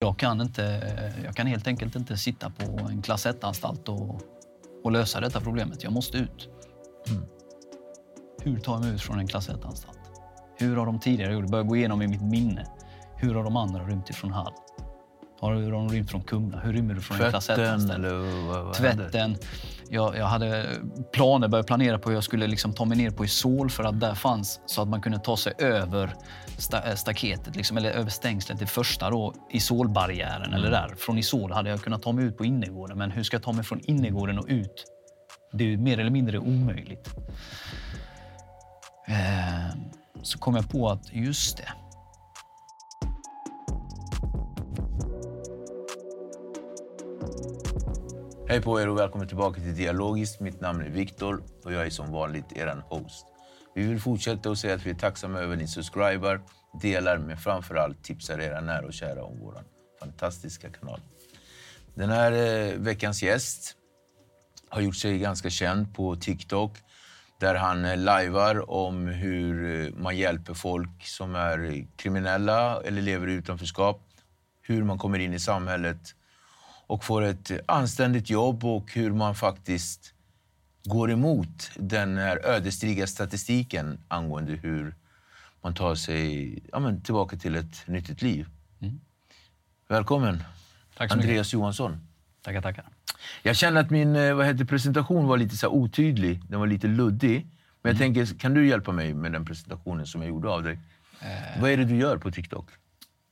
Jag kan, inte, jag kan helt enkelt inte sitta på en klass 1-anstalt och, och lösa detta problemet. Jag måste ut. Hur tar jag mig ut från en klass 1-anstalt? Hur har de tidigare gjort? Börjar gå igenom i mitt minne. Hur har de andra rymt ifrån Hall? Har de rymt från Kumla? Hur rymmer du från en klass Tvätten 1-anstalt? eller vad, vad hände? Tvätten. Jag, jag hade planer, började planera på hur jag skulle liksom ta mig ner på Isol för att där fanns så att man kunde ta sig över sta, äh, staketet, liksom, eller över stängslet, det första då, Isolbarriären eller där. Från Isol hade jag kunnat ta mig ut på innergården, men hur ska jag ta mig från innergården och ut? Det är mer eller mindre omöjligt. Eh, så kom jag på att just det, Hej på er och välkommen tillbaka till Dialogiskt. Mitt namn är Viktor och jag är som vanligt er host. Vi vill fortsätta och säga att vi är tacksamma över ni subscriber, delar men framför allt tipsar era nära och kära om vår fantastiska kanal. Den här eh, veckans gäst har gjort sig ganska känd på TikTok där han eh, lajvar om hur eh, man hjälper folk som är kriminella eller lever i utanförskap. Hur man kommer in i samhället och får ett anständigt jobb och hur man faktiskt går emot den här ödesdigra statistiken angående hur man tar sig ja, men, tillbaka till ett nyttigt liv. Välkommen, Mm. Tack så mycket. Andreas Johansson. tackar, tackar. Jag känner att min eh, vad heter, presentation var lite så otydlig. Den var lite luddig. Men jag tänker, kan du hjälpa mig med den presentationen som jag gjorde av dig? Vad är det du gör på TikTok?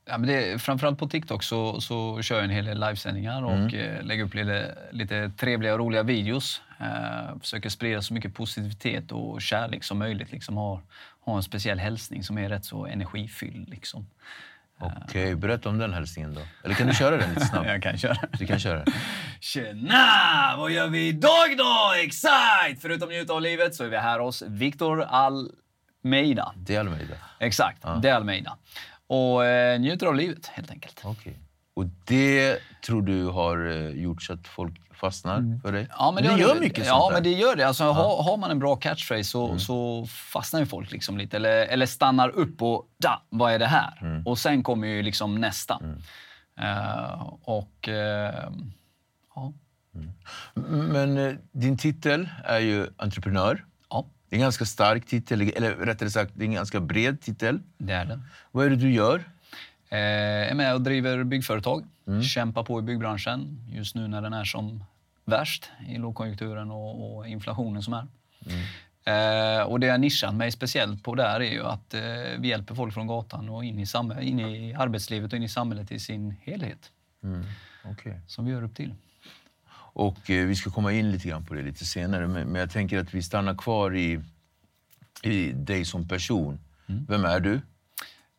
Ja, men det, framförallt på TikTok så, så kör jag en hel del livesändningar och eh, lägger upp lite, lite trevliga och roliga videos. Eh, försöker sprida så mycket positivitet och kärlek som möjligt. Liksom har, har en speciell hälsning som är rätt så energifylld. Liksom. Okej, berätta om den hälsningen då. Eller kan du köra den lite snabbt? Jag kan köra. Du kan köra. Tjena! Vad gör vi idag då? Exakt! Förutom njuta av livet så är vi här hos Victor Almeida. Det är Almeida. Exakt, det är Almeida. Och eh, njuter av livet helt enkelt. Okej. Och det tror du har eh, gjort så att folk fastnar för dig? Mm. Ja, men det, det gör gör mycket Ja, sånt men där. det gör det. Alltså, har, har man en bra catchphrase så, så fastnar ju folk liksom lite. Eller, eller stannar upp och da, vad är det här? Och sen kommer ju liksom nästa. Eh, och eh, ja. Men eh, din titel är ju entreprenör. ja, Det är en ganska stark titel, eller rättare sagt, det är en ganska bred titel. det är det. Vad är det du gör? Eh, är med och driver byggföretag. Kämpar på i byggbranschen just nu när den är som värst i lågkonjunkturen och, och inflationen som är. Eh, och det jag nischat mig speciellt på där är ju att eh, vi hjälper folk från gatan och in i, in i arbetslivet och in i samhället i sin helhet. Okej. Som vi gör upp till. Och eh, vi ska komma in lite grann på det lite senare. Men, men jag tänker att vi stannar kvar i, i dig som person. Vem är du?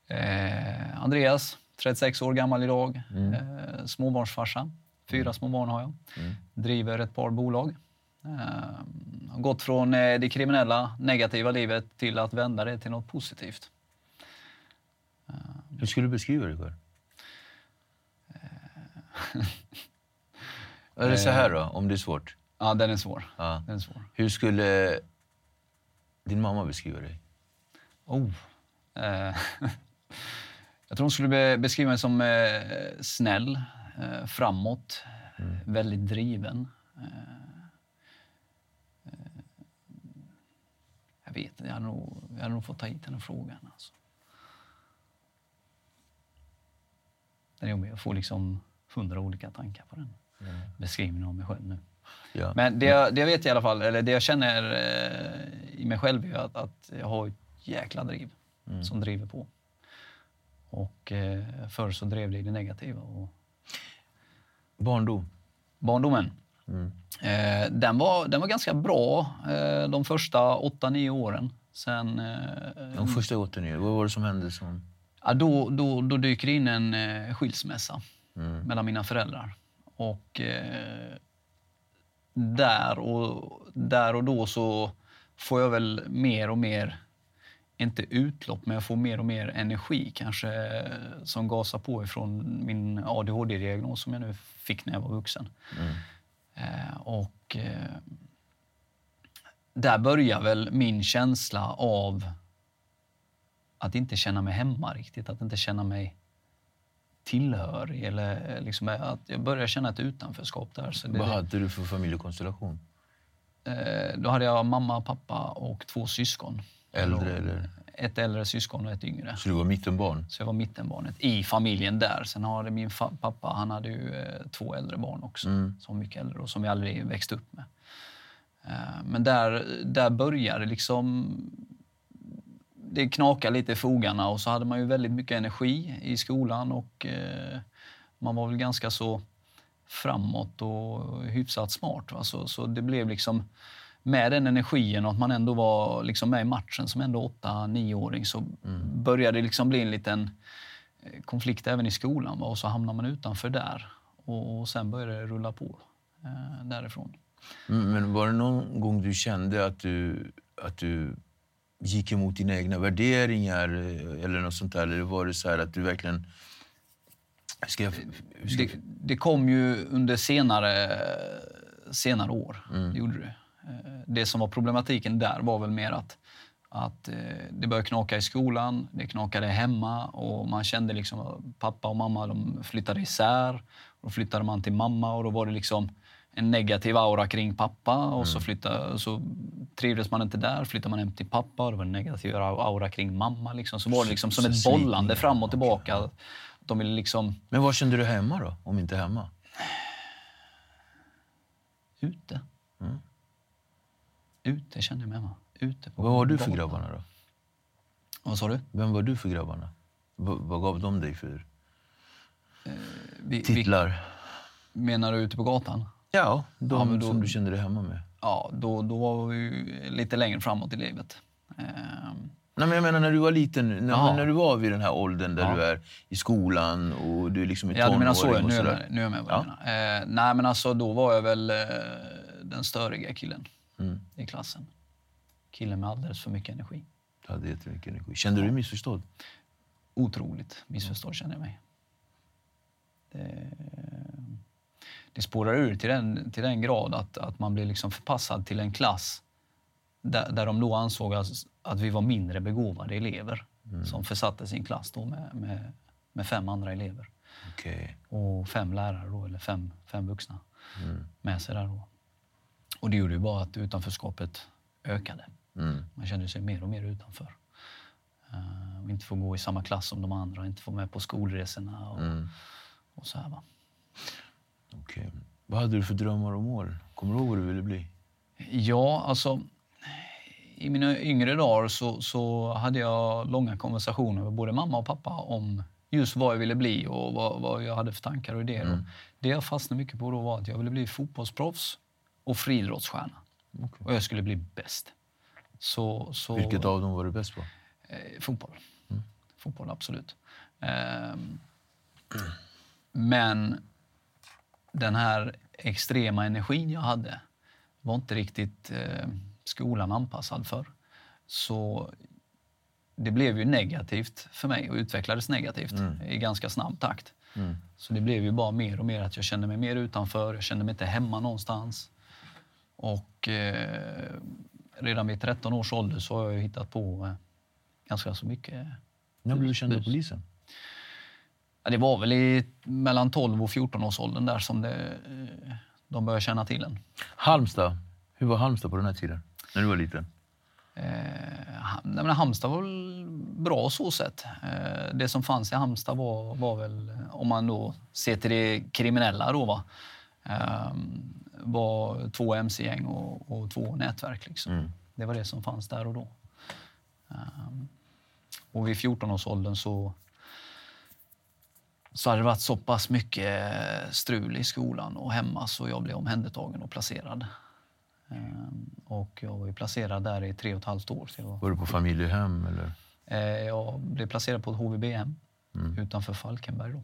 Eh, Andreas, 36 år gammal idag. Eh, småbarnsfarsa. Fyra små barn har jag. Driver ett par bolag. Eh, har gått från eh, det kriminella, negativa livet till att vända det till något positivt. Eh, Hur skulle du beskriva dig själv? Eller så här då, om det är svårt. Ja, den är svår. Ja. Den är svår. Hur skulle din mamma beskriva dig? Oh. Jag tror hon skulle be beskriva mig som eh, snäll, eh, framåt, väldigt driven. Eh, jag vet jag hade nog, jag hade nog fått ta hit den frågan. Alltså. Den är jobbig. Jag får liksom hundra olika tankar på den beskrivningen av mig själv nu. Ja. Men det jag, det jag vet i alla fall, eller det jag känner i mig själv är att, att jag har ett jäkla driv som driver på. Och eh, förr så drev det i det negativa. Och Barndom? barndomen, eh, den, var, den var ganska bra eh, de första åtta, nio åren. Sen, eh, De första åtta nio, vad var det som hände? Som... Ja, då, då, då dyker det in en eh, skilsmässa mellan mina föräldrar. Och eh, där, och där och då så får jag väl mer och mer, inte utlopp, men jag får mer och mer energi kanske eh, som gasar på ifrån min ADHD-diagnos som jag nu fick när jag var vuxen. Eh, och eh, där börjar väl min känsla av att inte känna mig hemma riktigt, att inte känna mig tillhörig. Eller liksom att jag börjar känna ett utanförskap där. Så det, Vad hade du för familjekonstellation? eh, då hade jag mamma, pappa och två syskon. Äldre eller? Ett äldre syskon och ett yngre. Så du var mittenbarn? Så jag var mittenbarnet i familjen där. Sen hade min pappa han hade ju eh, två äldre barn också, som var mycket äldre och som jag aldrig växte upp med. Eh, men där, där började liksom... Det knakade lite i fogarna och så hade man ju väldigt mycket energi i skolan och eh, man var väl ganska så framåt och hyfsat smart. Va? Så, så det blev liksom med den energin och att man ändå var liksom med i matchen som ändå 8-9-åring så började det liksom bli en liten eh, konflikt även i skolan. Och så hamnar man utanför där. Och, och sen började det rulla på eh, därifrån. Mm, Men var det någon gång du kände att du, att du gick emot dina egna värderingar eh, eller något sånt där? Eller var det så här att du verkligen... Ska jag... Ska Det, det kom ju under senare, senare år. Det gjorde det. Eh, Det som var problematiken där var väl mer att, att eh, det började knaka i skolan, det knakade hemma och man kände liksom att pappa och mamma de flyttade isär. Då flyttade man till mamma och då var det liksom en negativ aura kring pappa och så, flyttade, så trivdes man inte där. Flyttade man hem till pappa och det var en negativ aura kring mamma. Liksom. Så var det liksom som ett bollande fram och tillbaka. De ville liksom Men var kände du hemma då, om inte hemma? Ute. Ute kände jag mig hemma. Ute på Vad var du för grabbarna då? Vad sa du? Vem var du för grabbarna? V- vad gav de dig för Vi, titlar? Vi, menar du ute på gatan? Ja, de Ja, då- som du kände dig hemma med. Ja, då, då var vi lite längre framåt i livet. Ehm, Nej, men jag menar när du var liten, när, Jaha. när du var vid den här åldern där Ja. du är i skolan och du är liksom i ja, du menar så. tonåring Nu är, jag med, nu är jag med vad Ja. du menar. Eh, nej, men alltså då var jag väl eh, den störiga killen Mm. i klassen. Killen med alldeles för mycket energi. Du hade jättemycket energi. Kände du dig missförstådd? Otroligt missförstådd känner jag mig. Det, det spårar ur till den, till den grad att, att man blir liksom förpassad till en klass där, där de då ansåg att, att vi var mindre begåvade elever som försattes i en klass då med, med, med fem andra elever. Okej. Och fem lärare då, eller fem, fem vuxna med sig där då. Och det gjorde ju bara att utanförskapet ökade. Mm. Man kände sig mer och mer utanför. Uh, och inte få gå i samma klass som de andra, inte få med på skolresorna och, Mm. och så här va. Okej. Vad hade du för drömmar och mål? Kommer du ihåg vad du ville bli? Ja, alltså i mina yngre dagar så, så hade jag långa konversationer med både mamma och pappa om just vad jag ville bli och vad, vad jag hade för tankar och idéer. Och Det jag fastnade mycket på då var att jag ville bli fotbollsproffs och friidrottsstjärna. Och jag skulle bli bäst. Så, så, Vilket av dem var du bäst på? Eh, fotboll. Fotboll, absolut. Ehm, men den här extrema energin jag hade var inte riktigt eh, skolan anpassad för. Så det blev ju negativt för mig och utvecklades negativt i ganska snabb takt. Så det blev ju bara mer och mer att jag kände mig mer utanför, jag kände mig inte hemma någonstans. Och eh, redan vid 13 års ålder så har jag hittat på eh, ganska så mycket. När blev du känd av polisen? Ja, det var väl i mellan 12 och 14 års åldern där som det, eh, de började känna till en. Halmstad. Hur var Halmstad på den här tiden? När du var liten? Eh, nej, men Halmstad var bra så sett. Eh, det som fanns i Halmstad var, var väl, eh, om man då ser till det kriminella då, va, eh, var två mc-gäng och, och två nätverk. Liksom. Det var det som fanns där och då. Eh, och vid 14-årsåldern så, så hade det varit så pass mycket strul i skolan och hemma så jag blev omhändertagen och placerad. Ehm, Och jag var placerad där i tre och ett halvt år. Så var, Var du på familjehem? Eller? eh, jag blev placerad på ett HVB-hem utanför Falkenberg. Då.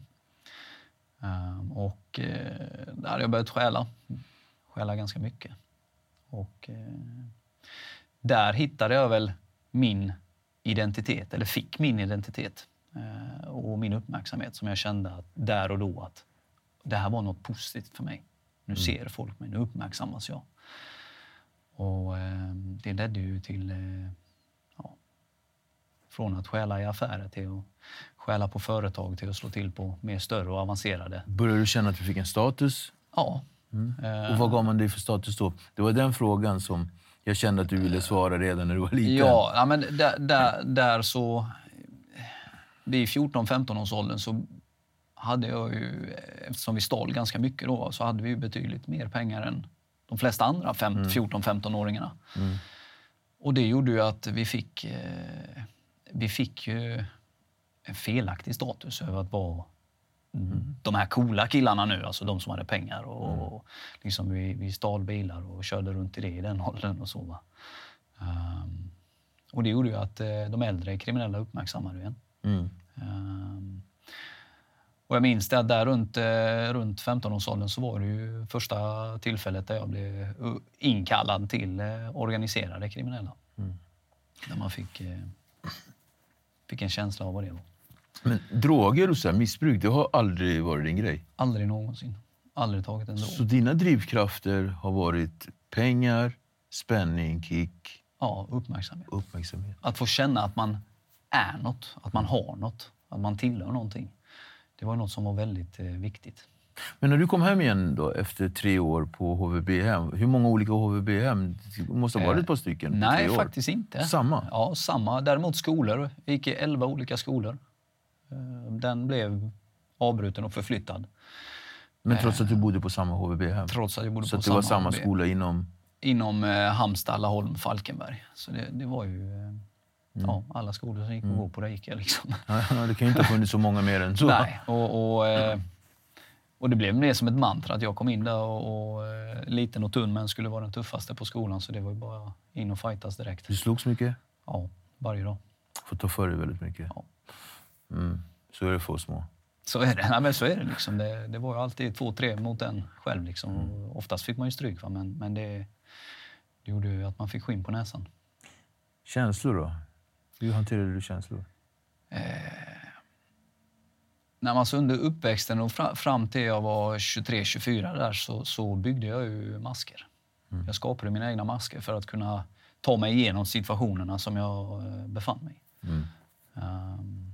Ehm, Och eh, där hade jag börjat stjäla. Stjäla ganska mycket. Och eh, där hittade jag väl min identitet, eller fick min identitet eh, och min uppmärksamhet som jag kände att där och då att det här var något positivt för mig. Nu ser folk mig, nu uppmärksammas jag. Och eh, det ledde ju till, eh, ja, från att stjäla i affärer till att stjäla på företag till att slå till på mer större och avancerade. Började du känna att du fick en status? Ja. Eh, Och vad gav man dig för status då? Det var den frågan som jag kände att du ville svara redan när du var liten. Ja, ja men där, där, där så... Vid 14-15 års åldern så hade jag ju, eftersom vi stal ganska mycket då, så hade vi ju betydligt mer pengar än de flesta andra fem- 14-15-åringarna. Och det gjorde ju att vi fick, eh, vi fick ju en felaktig status över att vara de här coola killarna nu, alltså de som hade pengar. Och, och liksom vi, vi stal bilar och körde runt i det i den åldern och så. Va? Ehm, och det gjorde ju att eh, de äldre kriminella uppmärksammade en. Mm. Ehm, och jag minns det att där runt, eh, runt 15-årsåldern så var det ju första tillfället där jag blev inkallad till eh, organiserade kriminella. Där man fick, fick en känsla av vad det var. Men droger och så här, missbruk, det har aldrig varit din grej? Aldrig någonsin. Aldrig tagit en Så drog. dina drivkrafter har varit pengar, spänning, kick, Ja, uppmärksamhet. uppmärksamhet? Att få känna att man är något, att man har något, att man tillhör någonting. Det var något som var väldigt eh, viktigt. Men när du kom hem igen då, efter tre år på HVB-hem, hur många olika HVB-hem? Det måste ha varit ett par stycken på Nej, faktiskt inte. Samma? Ja, samma. Däremot skolor. Vi gick i elva olika skolor. Eh, Den blev avbruten och förflyttad. Men trots att du bodde på samma HVB-hem? Trots att jag bodde Så på att det var samma HVB. skola inom... Inom eh, Halmstad, Laholm, Falkenberg. Så det, det var ju... eh, Ja, alla skolor som gick att gå på, där gick jag liksom. Ja, det kan ju inte ha funnits så många mer än så. Nej, och, och, eh, och det blev mer som ett mantra att jag kom in där och, och eh, liten och tunn men skulle vara den tuffaste på skolan. Så det var ju bara in och fightas direkt. Du slogs mycket? Ja, varje dag. Får ta för dig väldigt mycket. Ja. Mm. Så är det för små. Så är det. Nej, men så är det, liksom. det. Det var ju alltid två, tre mot en själv. Liksom. Och oftast fick man ju stryk, va? men, men det, det gjorde ju att man fick skinn på näsan. Känslor då? Hur hanterade du känslor? När man så under uppväxten och fra, fram till jag var 23-24 där så, så byggde jag ju masker. Jag skapade mina egna masker för att kunna ta mig igenom situationerna som jag eh, befann mig i. Ehm,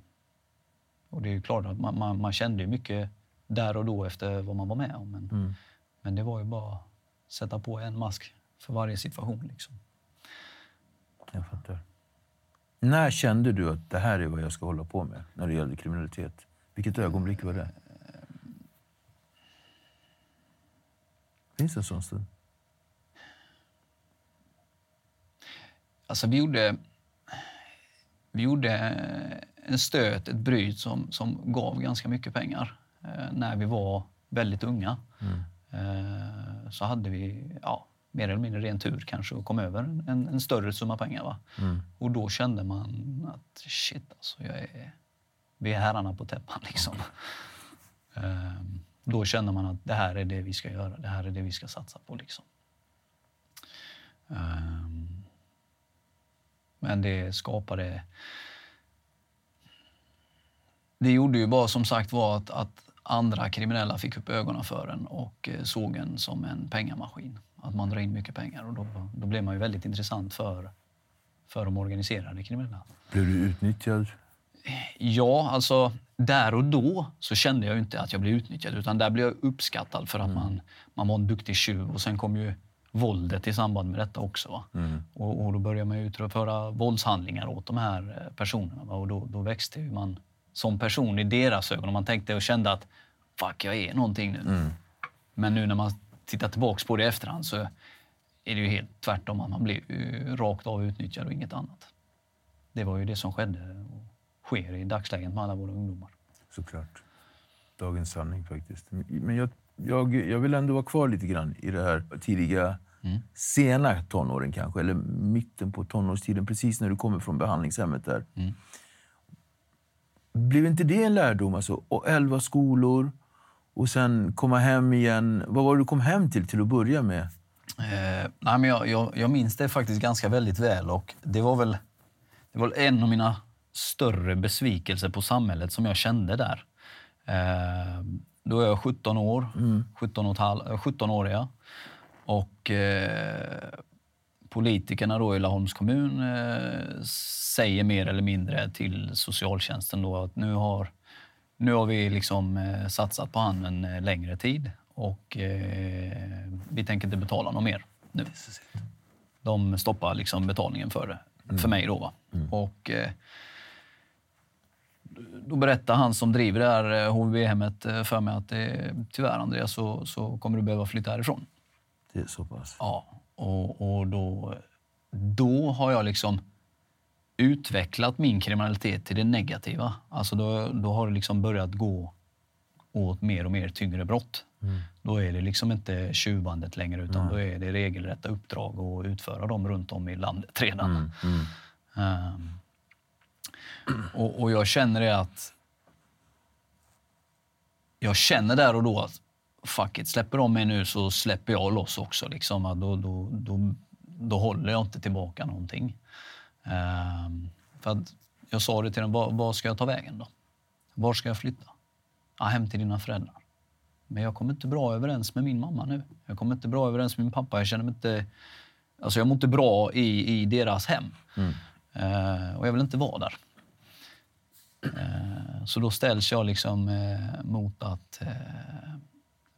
och det är ju klart att man, man, man kände ju mycket där och då efter vad man var med om. Men, men det var ju bara att sätta på en mask för varje situation. Liksom. Jag fattar. När kände du att det här är vad jag ska hålla på med när det gällde kriminalitet? Vilket ögonblick var det? Finns det en sån stund? Alltså vi gjorde, vi gjorde en stöt, ett bryt som, som gav ganska mycket pengar eh, när vi var väldigt unga. Eh, så hade vi ja, mer eller mindre ren tur kanske och kom över en, en, större summa pengar. Va? Och då kände man att shit, alltså jag är, vi är herrarna på täppan. Liksom. Eh, då kände man att det här är det vi ska göra, det här är det vi ska satsa på. Liksom. Ehm, men det skapade det gjorde ju bara som sagt var att, att andra kriminella fick upp ögonen för en och eh, såg en som en pengamaskin. Att man drar in mycket pengar och då, då blev man ju väldigt intressant för, för de organiserade kriminella. Blev du utnyttjad? Ja, alltså där och då så kände jag inte att jag blev utnyttjad utan där blev jag uppskattad för att Mm. man, man var en duktig tjuv och sen kom ju våldet i samband med detta också. Mm. Och, och då började man ju utföra våldshandlingar åt de här eh, personerna och då, då växte man som person i deras ögon och man tänkte och kände att fuck, jag är någonting nu. Mm. Men nu när man tittar tillbaks på det i efterhand så är det ju helt tvärtom. att Man blir rakt av utnyttjad och inget annat. Det var ju det som skedde och sker i dagsläget med alla våra ungdomar. Såklart. Dagens sanning faktiskt. Men jag, jag, jag vill ändå vara kvar lite grann i det här tidiga, sena tonåren kanske, eller mitten på tonårstiden, precis när du kommer från behandlingshemmet där. Blev inte det en lärdom? Alltså, och elva skolor och sen komma hem igen. Vad var det du kom hem till till att börja med? Eh, nej, men jag, jag, jag minns det faktiskt ganska väldigt väl och det var väl, det var en av mina större besvikelser på samhället som jag kände där. Eh, då är jag 17 år, 17, och halv, eh, 17 år är jag. Och eh, politikerna då i Laholms kommun eh, säger mer eller mindre till socialtjänsten då att nu har, nu har vi liksom eh, satsat på han en eh, längre tid och vi tänker inte betala något mer nu. De stoppar liksom betalningen för det, för mig då. Va? Och, då berättar han som driver det här HVB-hemmet för mig att eh, tyvärr Andreas så, så kommer du behöva flytta härifrån. Det är så pass. Ja, och, och då, då har jag liksom utvecklat min kriminalitet till det negativa. Alltså då, då har det liksom börjat gå åt mer och mer tyngre brott. Då är det liksom inte tjuvbandet längre utan då är det regelrätta uppdrag och utföra dem runt om i landet redan. Ehm, och, och jag känner det att jag känner där och då att fuck it, släpper de mig nu så släpper jag loss också. Liksom. Då, då, då, då håller jag inte tillbaka någonting. Ehm, för att jag sa det till dem, var, var ska jag ta vägen då? Var ska jag flytta? Ja, hem till dina föräldrar. Men jag kommer inte bra överens med min mamma nu. Jag kommer inte bra överens med min pappa. Jag känner mig inte... Alltså jag mår inte bra i, i deras hem. Eh, och jag vill inte vara där. Eh, så då ställs jag liksom eh, mot att eh,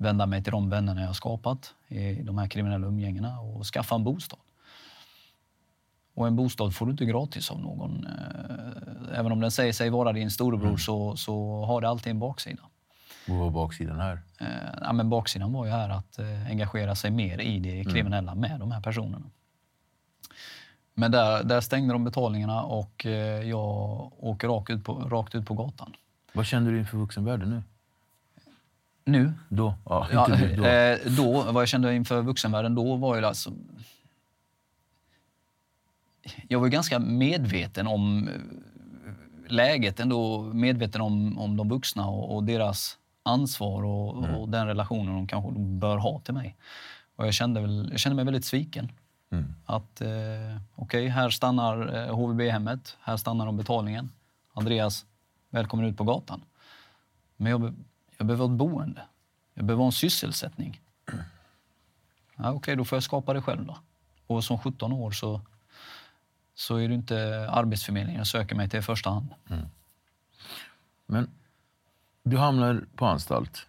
vända mig till de vännerna jag har skapat i de här kriminella umgängena och skaffa en bostad. Och en bostad får du inte gratis av någon. Eh, även om den säger sig vara din storebror så, så har det alltid en baksida. Vad var baksidan här? Eh, ja, men baksidan var ju här att eh, engagera sig mer i det kriminella med de här personerna. Men där, där stängde de betalningarna och jag åker rakt ut, på, rakt ut på gatan. Vad kände du inför vuxenvärlden nu? Nu? Då? Ja, Ja, nu, då. eh, då, vad jag kände inför vuxenvärlden då var ju alltså... Jag var ju ganska medveten om eh, läget ändå, medveten om, om de vuxna och, och deras ansvar och, och den relationen de kanske bör ha till mig. Och jag kände, väl, jag kände mig väldigt sviken. Att eh, okej, här stannar eh, HVB-hemmet, här stannar de betalningen. Andreas, välkommen ut på gatan. Men jag, jag behöver ett boende. Jag behöver en sysselsättning. Ja, okej, då får jag skapa det själv då. Och som 17 år så, så är det inte Arbetsförmedlingen jag söker mig till i första hand. Men du hamnar på anstalt.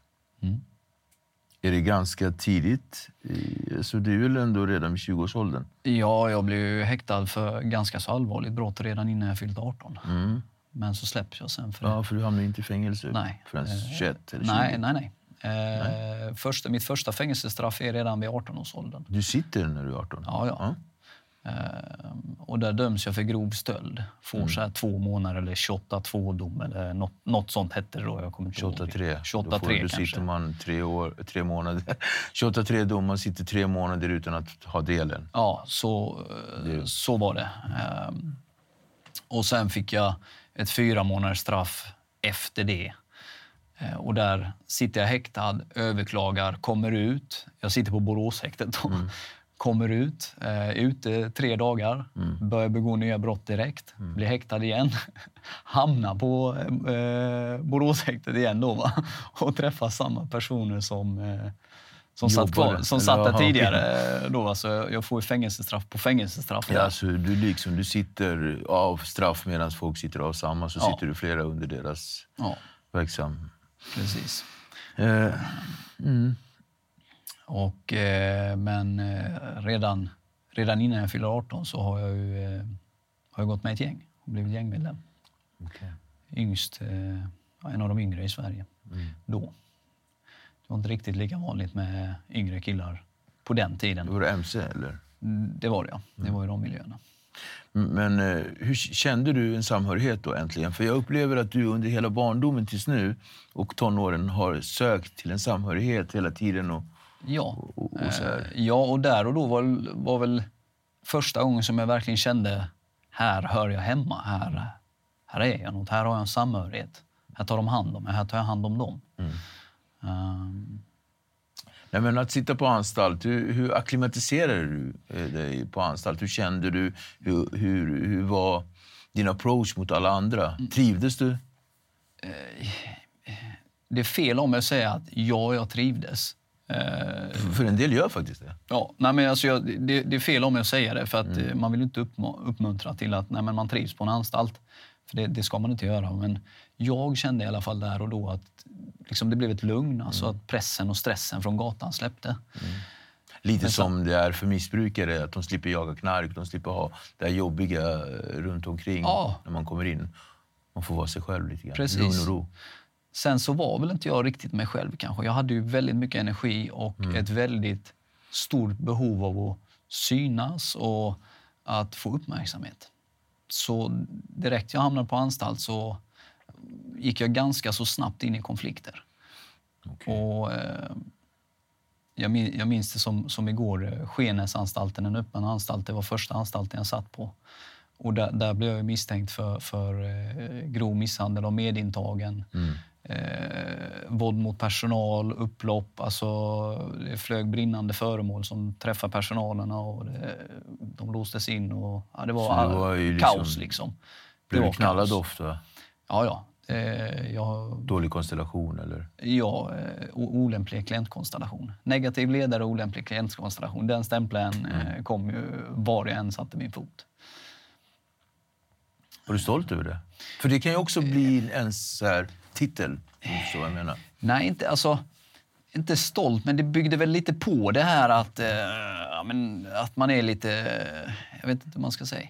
Är det ganska tidigt? I- Så du är väl ändå redan vid 20-årsåldern? Ja, jag blev häktad för ganska så allvarligt brott redan innan jag fyllt 18. Men så släpps jag sen för. Ja, för du hamnar inte i fängelse Nej. förrän Eh, 21 eller 20. Nej, nej, nej. Eh, Första, mitt första fängelsestraff är redan vid 18-årsåldern. Du sitter när du är 18? Ja, ja. Eh, och där döms jag för grov stöld. Får Mm. så här två månader eller 28-2-dom eller något, något sånt hette det då. Jag kommer inte ihåg. 28-3. 28-3 Då, får, då sitter man tre, år, tre månader. 28-3 dom, man sitter tre månader utan att ha delen. Ja, så, eh, Det- så var det. Ehm, Och sen fick jag ett fyra månaders straff efter det. Eh, Och där sitter jag häktad, överklagar, kommer ut. Jag sitter på Boråshäktet då. Kommer ut, eh, ute tre dagar, börjar begå nya brott direkt, blir häktad igen. Hamnar på eh, Boråshäktet igen då, va? och träffar samma personer som, eh, som satt, kvar, som satt där Jaha, tidigare. Då, alltså, jag får fängelsestraff på fängelsestraff. Ja, alltså, du, liksom, du sitter av straff medan folk sitter av samma, så Ja. sitter du flera under deras Ja, verksam. precis. Eh, Och, eh, men eh, redan, redan innan jag fyller 18 så har jag, ju, eh, har jag gått med i ett gäng och blivit gängmedlem. Yngst, eh, en av de yngre i Sverige då. Det var inte riktigt lika vanligt med yngre killar på den tiden. var det MC eller? Mm, Det var det, ja. Det var i de miljöerna. Men eh, hur kände du en samhörighet då äntligen? För jag upplever att du under hela barndomen tills nu och tonåren har sökt till en samhörighet hela tiden. Och, Ja. och, och. Eh, ja, och där och då var, var väl första gången som jag verkligen kände här hör jag hemma. Här, här är jag något. Här har jag en samhörighet. Här tar de hand om mig. Här tar jag hand om dem. Ehm, Nej, men att sitta på anstalt, hur, hur akklimatiserade du eh, dig på anstalt? Hur kände du? Hur, hur, hur var din approach mot alla andra? Trivdes du? det är fel om jag säger att ja, jag trivdes. Eh, För en del gör faktiskt det. Ja, nej men alltså jag, det, det är fel om jag säger det, för att eh, man vill inte uppmuntra till att nej men man trivs på en anstalt. För det, det ska man inte göra. Men jag kände i alla fall där och då att liksom det blev ett lugn. Alltså att pressen och stressen från gatan släppte. Lite som det är för missbrukare, att de slipper jaga knark, de slipper ha det jobbiga eh, runt omkring Ja. när man kommer in. Man får vara sig själv lite grann. Precis. Lugn och ro. Sen så var väl inte jag riktigt mig själv kanske. Jag hade ju väldigt mycket energi och ett väldigt stort behov av att synas och att få uppmärksamhet. Så direkt jag hamnade på anstalt så gick jag ganska så snabbt in i konflikter. Och, eh, jag, jag minns det som, som igår, eh, Skenäsanstalten, en öppen anstalt. Det var första anstalten jag satt på. Och där, där blev jag misstänkt för, för eh, grov misshandel av medintagen. Eh, våld mot personal, upplopp. Alltså, det flög brinnande föremål som träffade personalen och det, de låstes in. Och, ja, det var, Så det var liksom- kaos liksom. Det Blev du knallad kaos. ofta? Ja, ja. Eh, jag, Dålig konstellation eller? Ja, eh, olämplig klientkonstellation. Negativ ledare och olämplig klientkonstellation. Den stämpeln eh, kom ju var jag än satte min fot. Var du stolt över det? För det kan ju också bli en så här, titel. vad jag menar. Nej, inte, alltså, inte stolt, men det byggde väl lite på det här att, eh, men, att man är lite... eh, Jag vet inte hur man ska säga.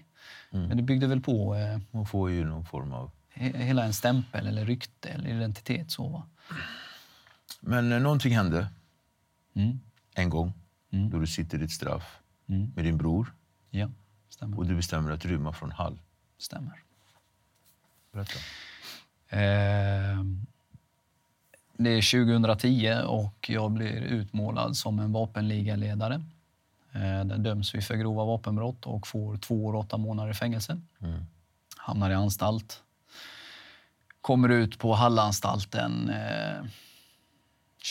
Men det byggde väl på eh, Man får ju någon form av... he- hela en stämpel eller rykte eller identitet. Så, va? Men eh, någonting hände Mm. en gång då du sitter ditt straff med din bror Ja, stämmer. och du bestämmer att rymma från Hall. stämmer. Berätta. Eh, det är 2010 och jag blir utmålad som en vapenligaledare. Eh, där döms vi för grova vapenbrott och får två år och åtta månader i fängelse. Hamnar i anstalt. Kommer ut på Hallanstalten eh,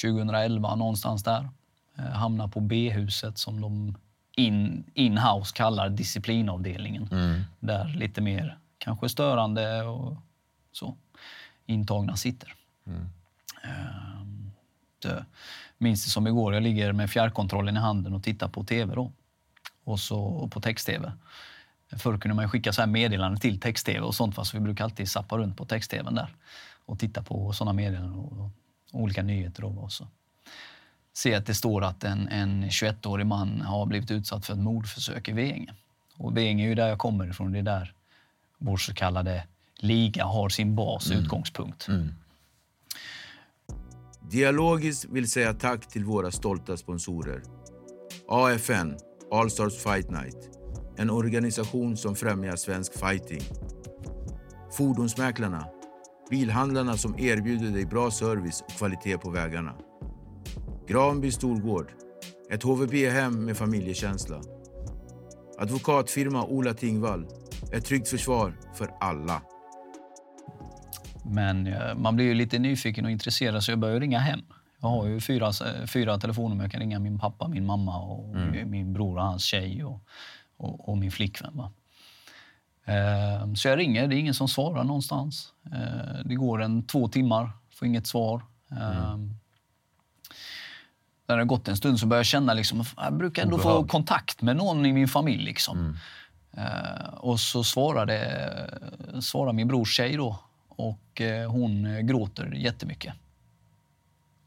2011, någonstans där. Eh, hamnar på B-huset som de in, in-house kallar disciplinavdelningen. Där lite mer kanske störande och så intagna sitter. Ehm, det, minns det som igår, jag ligger med fjärrkontrollen i handen och tittar på tv då. Och så på text-tv. Förr kunde man skicka så här meddelanden till text-tv och sånt, va, så vi brukar alltid sappa runt på text-tvn där och titta på sådana meddelanden och, och olika nyheter. Och så. Se att det står att en, en 21-årig man har blivit utsatt för ett mordförsök i Veinge. Och Veinge är ju där jag kommer ifrån. Det är där vår så kallade liga har sin bas, utgångspunkt. Dialogiskt vill säga tack till våra stolta sponsorer. AFN, All Stars Fight Night. En organisation som främjar svensk fighting. Fordonsmäklarna. Bilhandlarna som erbjuder dig bra service och kvalitet på vägarna. Granby Storgård. Ett HVB-hem med familjekänsla. Advokatfirma Ola Tingvall. Ett tryggt försvar för alla. Men eh, man blir ju lite nyfiken och intresserad så jag började ringa hem. Jag har ju fyra, fyra telefoner jag kan ringa min pappa, min mamma, och Mm. min bror och hans tjej och, och, och min flickvän. Va? Eh, så jag ringer, det är ingen som svarar någonstans. Eh, det går en två timmar, får inget svar. Eh, När det har gått en stund så börjar jag känna liksom, jag brukar ändå få Obehag. kontakt med någon i min familj. Liksom. Eh, och så svarade, svarade min brors tjej då och eh, hon eh, gråter jättemycket.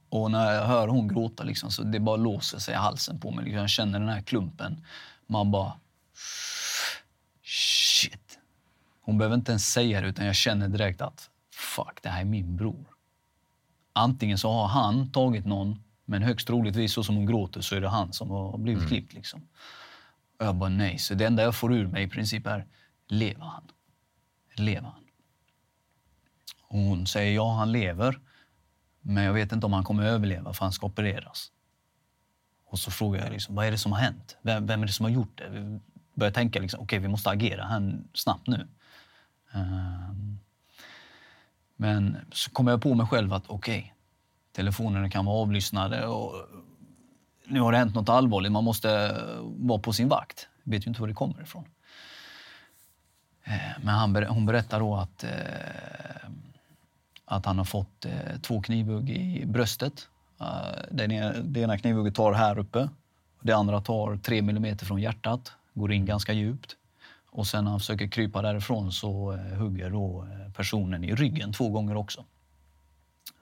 Och när jag hör hon gråta liksom, så det bara låser sig i halsen på mig. Liksom, jag känner den här klumpen. Man bara... Shit. Hon behöver inte ens säga det, utan jag känner direkt att fuck, det här är min bror. Antingen så har han tagit någon, men högst troligtvis så som hon gråter så är det han som har blivit klippt. Liksom. Och jag bara nej. Så det enda jag får ur mig i princip är, lever han? Lever han? Och hon säger ja, han lever. Men jag vet inte om han kommer att överleva för han ska opereras. Och så frågar jag liksom, vad är det som har hänt? Vem, vem är det som har gjort det? Vi börjar tänka liksom, okej, vi måste agera här snabbt nu. Ehm, men så kommer jag på mig själv att okej, telefonerna kan vara avlyssnade och nu har det hänt något allvarligt. Man måste eh, vara på sin vakt. Jag vet ju inte var det kommer ifrån. Ehm, men han, hon berättar då att, eh, att han har fått eh, två knivhugg i bröstet. Uh, ena, det ena knivhugget tar här uppe. Det andra tar tre millimeter från hjärtat, går in ganska djupt. Och sen när han försöker krypa därifrån så eh, hugger då eh, personen i ryggen två gånger också.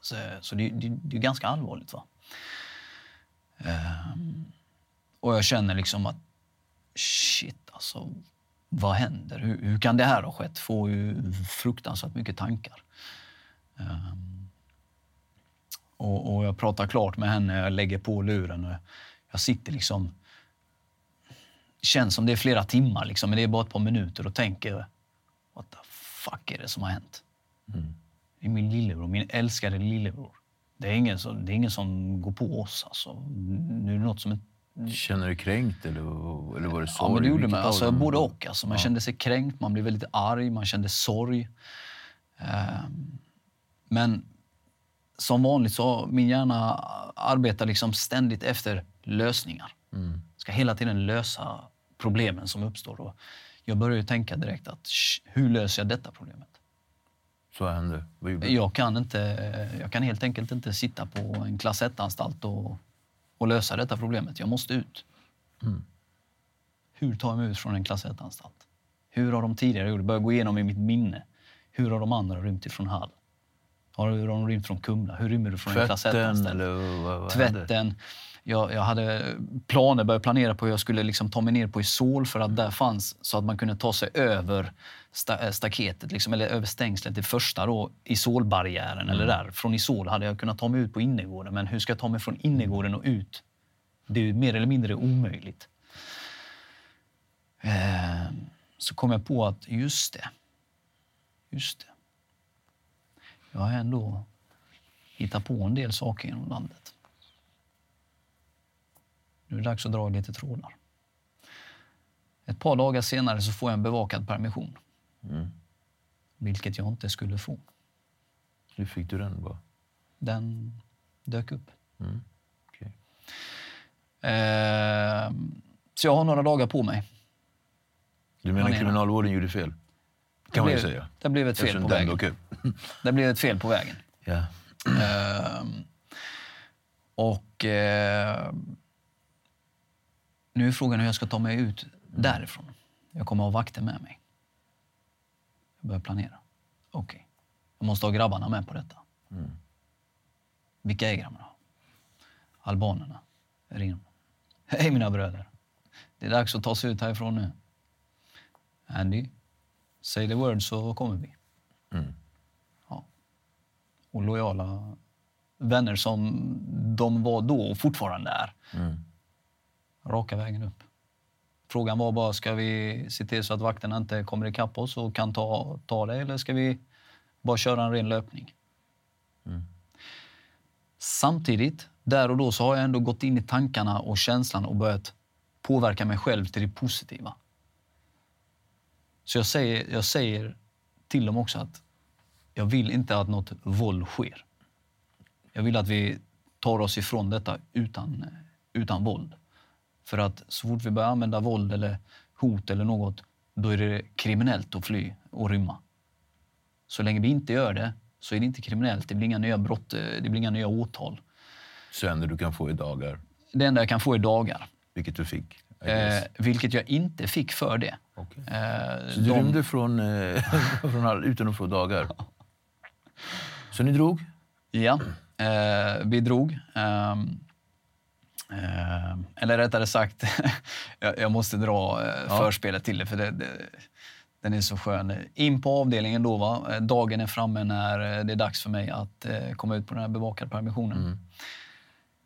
Så, så det, det, det är ganska allvarligt. va. Ehm, och jag känner liksom att shit, alltså vad händer? Hur, hur kan det här ha skett? Får ju fruktansvärt mycket tankar. Ehm, och, och jag pratar klart med henne, jag lägger på luren och jag sitter liksom... Det känns som det är flera timmar, liksom, men det är bara ett par minuter och tänker what the fuck är det som har hänt? Det är min lillebror, min älskade lillebror. Det är ingen som, det är ingen som går på oss. Alltså. Nu är det något som inte Känner du kränkt eller, eller var det sorg? Ja, men det gjorde man. Alltså, dem? både och. Alltså, man Ja. kände sig kränkt, man blev väldigt arg, man kände sorg. Ehm, men som vanligt så min hjärna arbetar liksom ständigt efter lösningar. Mm. Ska hela tiden lösa problemen som uppstår. Och jag börjar ju tänka direkt att "Sh, hur löser jag detta problemet? Så hände. Vad gjorde du? Jag kan, inte, jag kan helt enkelt inte sitta på en klass 1-anstalt och, och lösa detta problemet. Jag måste ut. Hur tar jag mig ut från en klass 1-anstalt? Hur har de tidigare gjort? Börja gå igenom i mitt minne. Hur har de andra rymt ifrån Hall? Har de rymt från Kumla? Hur rymmer du från en Tvätten 1-anstalt? eller? Tvätten. Jag, jag hade planer, började planera på hur jag skulle liksom ta mig ner på Isol för att där fanns så att man kunde ta sig över sta, eh, staketet, liksom, eller över stängslet, det första då, Isolbarriären. Eller där. Från Isol hade jag kunnat ta mig ut på innergården, men hur ska jag ta mig från innergården och ut? Det är ju mer eller mindre omöjligt. Eh, så kom jag på att just det, just det. Jag har ändå hittat på en del saker inom landet. Nu är det dags att dra lite trådar. Ett par dagar senare så får jag en bevakad permission. Vilket jag inte skulle få. Hur fick du den? Bara? Den dök upp. Okej. Ehm, så jag har några dagar på mig. Du menar Planera. kriminalvården gjorde fel? Det Kan man ju blev- säga. Det blev ett fel på vägen. Det blev ett fel på vägen. Ja. Ehm, och ehm, nu är frågan hur jag ska ta mig ut därifrån. Jag kommer att ha vakter med mig. Jag börjar planera. Okej, jag måste ha grabbarna med på detta. Vilka är grabbarna? Albanerna. Jag ringer dem. Hej mina bröder. Det är dags att ta sig ut härifrån nu. Andy, say the word så kommer vi. Ja. Och lojala vänner som de var då och fortfarande är. Raka vägen upp. Frågan var bara, ska vi se till så att vakterna inte kommer ikapp oss och kan ta, ta det eller ska vi bara köra en ren löpning? Samtidigt, där och då, så har jag ändå gått in i tankarna och känslan och börjat påverka mig själv till det positiva. Så jag säger, jag säger till dem också att jag vill inte att något våld sker. Jag vill att vi tar oss ifrån detta utan, utan våld. För att så fort vi börjar använda våld eller hot eller något, då är det kriminellt att fly och rymma. Så länge vi inte gör det så är det inte kriminellt. Det blir inga nya brott, det blir inga nya åtal. Så det enda du kan få i dagar, Det enda jag kan få är dagar. vilket du fick? Eh, vilket jag inte fick för det. Okej. Eh, Så du de- rymde från, eh, från all, utan att få dagar? Så ni drog? Ja, eh, vi drog. Ehm, eh, eller rättare sagt, jag, jag måste dra eh, förspelet till det för det, det, den är så skön. In på avdelningen då, va? Dagen är framme när eh, det är dags för mig att eh, komma ut på den här bevakade permissionen.